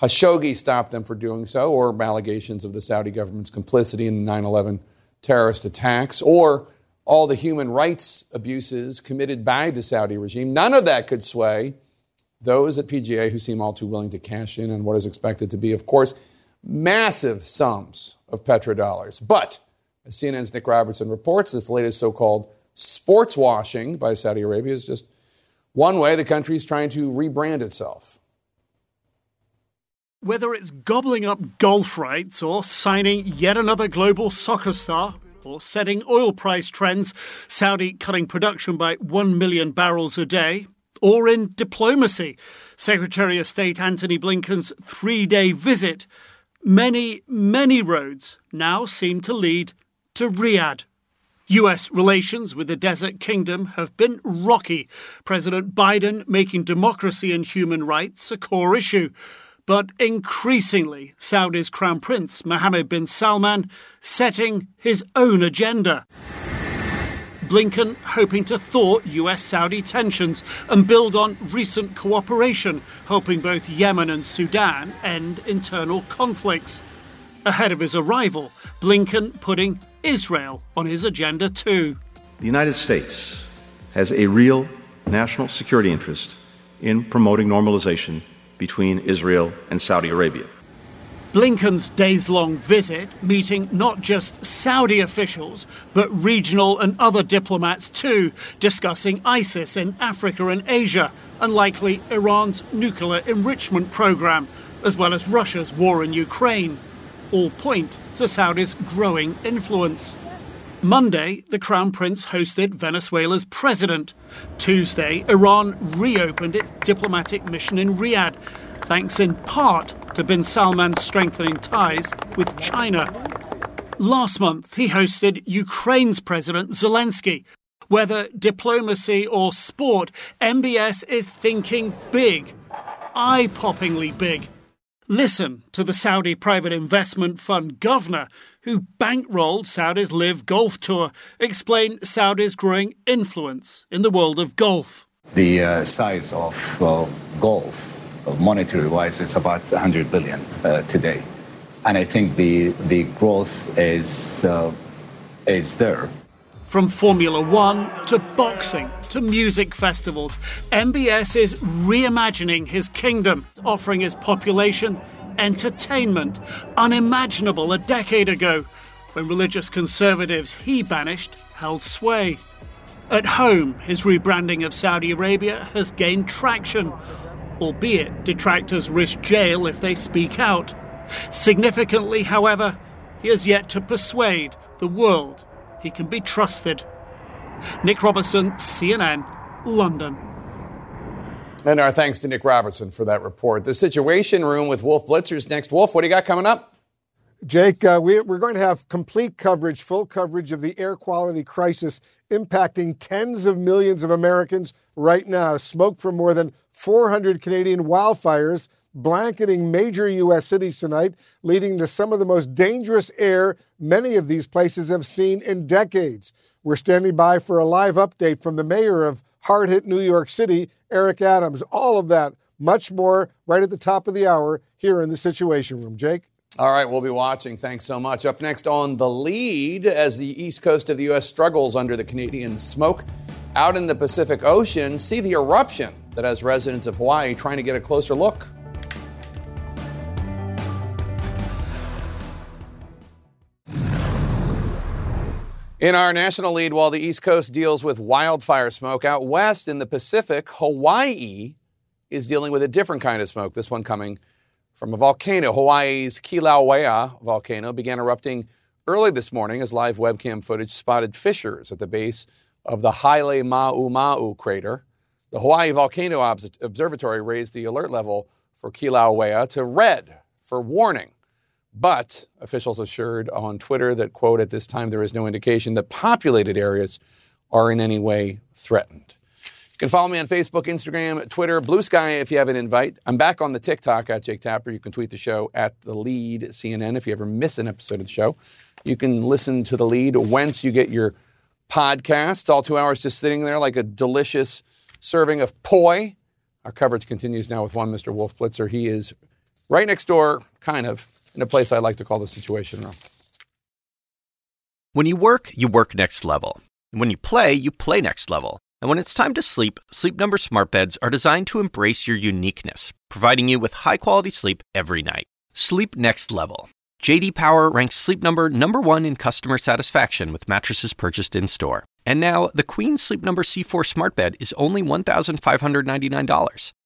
Khashoggi stopped them for doing so, or allegations of the Saudi government's complicity in the 9 11 terrorist attacks, or all the human rights abuses committed by the Saudi regime. None of that could sway those at PGA who seem all too willing to cash in on what is expected to be, of course, massive sums of petrodollars. But as CNN's Nic Robertson reports, this latest so called sports washing by Saudi Arabia is just one way the country is trying to rebrand itself. Whether it's gobbling up golf rights or signing yet another global soccer star or setting oil price trends, Saudi cutting production by 1 million barrels a day, or in diplomacy, Secretary of State Antony Blinken's three day visit, many, many roads now seem to lead to Riyadh. US relations with the Desert Kingdom have been rocky. President Biden making democracy and human rights a core issue. But increasingly, Saudi's Crown Prince Mohammed bin Salman setting his own agenda. Blinken hoping to thaw US Saudi tensions and build on recent cooperation, helping both Yemen and Sudan end internal conflicts. Ahead of his arrival, Blinken putting Israel on his agenda too. The United States has a real national security interest in promoting normalization between Israel and Saudi Arabia. Blinken's days long visit, meeting not just Saudi officials, but regional and other diplomats too, discussing ISIS in Africa and Asia, and likely Iran's nuclear enrichment program, as well as Russia's war in Ukraine. All point to Saudi's growing influence. Monday, the Crown Prince hosted Venezuela's president. Tuesday, Iran reopened its diplomatic mission in Riyadh, thanks in part to bin Salman's strengthening ties with China. Last month, he hosted Ukraine's President Zelensky. Whether diplomacy or sport, MBS is thinking big, eye poppingly big. Listen to the Saudi private investment fund governor who bankrolled Saudi's LIV Golf Tour explain Saudi's growing influence in the world of golf. The uh, size of uh, golf, monetary wise, is about 100 billion uh, today. And I think the, the growth is, uh, is there. From Formula One to boxing to music festivals, MBS is reimagining his kingdom, offering his population entertainment unimaginable a decade ago when religious conservatives he banished held sway. At home, his rebranding of Saudi Arabia has gained traction, albeit detractors risk jail if they speak out. Significantly, however, he has yet to persuade the world he can be trusted. Nic Robertson, CNN, London. And our thanks to Nic Robertson for that report. The Situation Room with Wolf Blitzer's next. Wolf, what do you got coming up? Jake, uh, we, we're going to have complete coverage, full coverage of the air quality crisis impacting tens of millions of Americans right now. Smoke from more than 400 Canadian wildfires blanketing major U.S. cities tonight, leading to some of the most dangerous air many of these places have seen in decades. We're standing by for a live update from the mayor of hard hit New York City, Eric Adams. All of that, much more, right at the top of the hour here in the Situation Room. Jake? All right, we'll be watching. Thanks so much. Up next on the lead, as the east coast of the U.S. struggles under the Canadian smoke, out in the Pacific Ocean, see the eruption that has residents of Hawaii trying to get a closer look. In our national lead, while the East Coast deals with wildfire smoke, out west in the Pacific, Hawaii is dealing with a different kind of smoke. This one coming from a volcano. Hawaii's Kilauea volcano began erupting early this morning as live webcam footage spotted fissures at the base of the Halema'uma'u crater. The Hawaii Volcano Observatory raised the alert level for Kilauea to red for warning. But officials assured on Twitter that, quote, at this time there is no indication that populated areas are in any way threatened. You can follow me on Facebook, Instagram, Twitter, Blue Sky if you have an invite. I'm back on the TikTok at Jake Tapper. You can tweet the show at the lead CNN if you ever miss an episode of the show. You can listen to the lead whence you get your podcasts. All two hours just sitting there like a delicious serving of poi. Our coverage continues now with one Mr. Wolf Blitzer. He is right next door, kind of, in a place I like to call the Situation Room. When you work, you work next level. And when you play, you play next level. And when it's time to sleep, Sleep Number smart beds are designed to embrace your uniqueness, providing you with high-quality sleep every night. Sleep next level. JD Power ranks Sleep Number number 1 in customer satisfaction with mattresses purchased in-store. And now, the Queen Sleep Number C4 smart bed is only $1,599.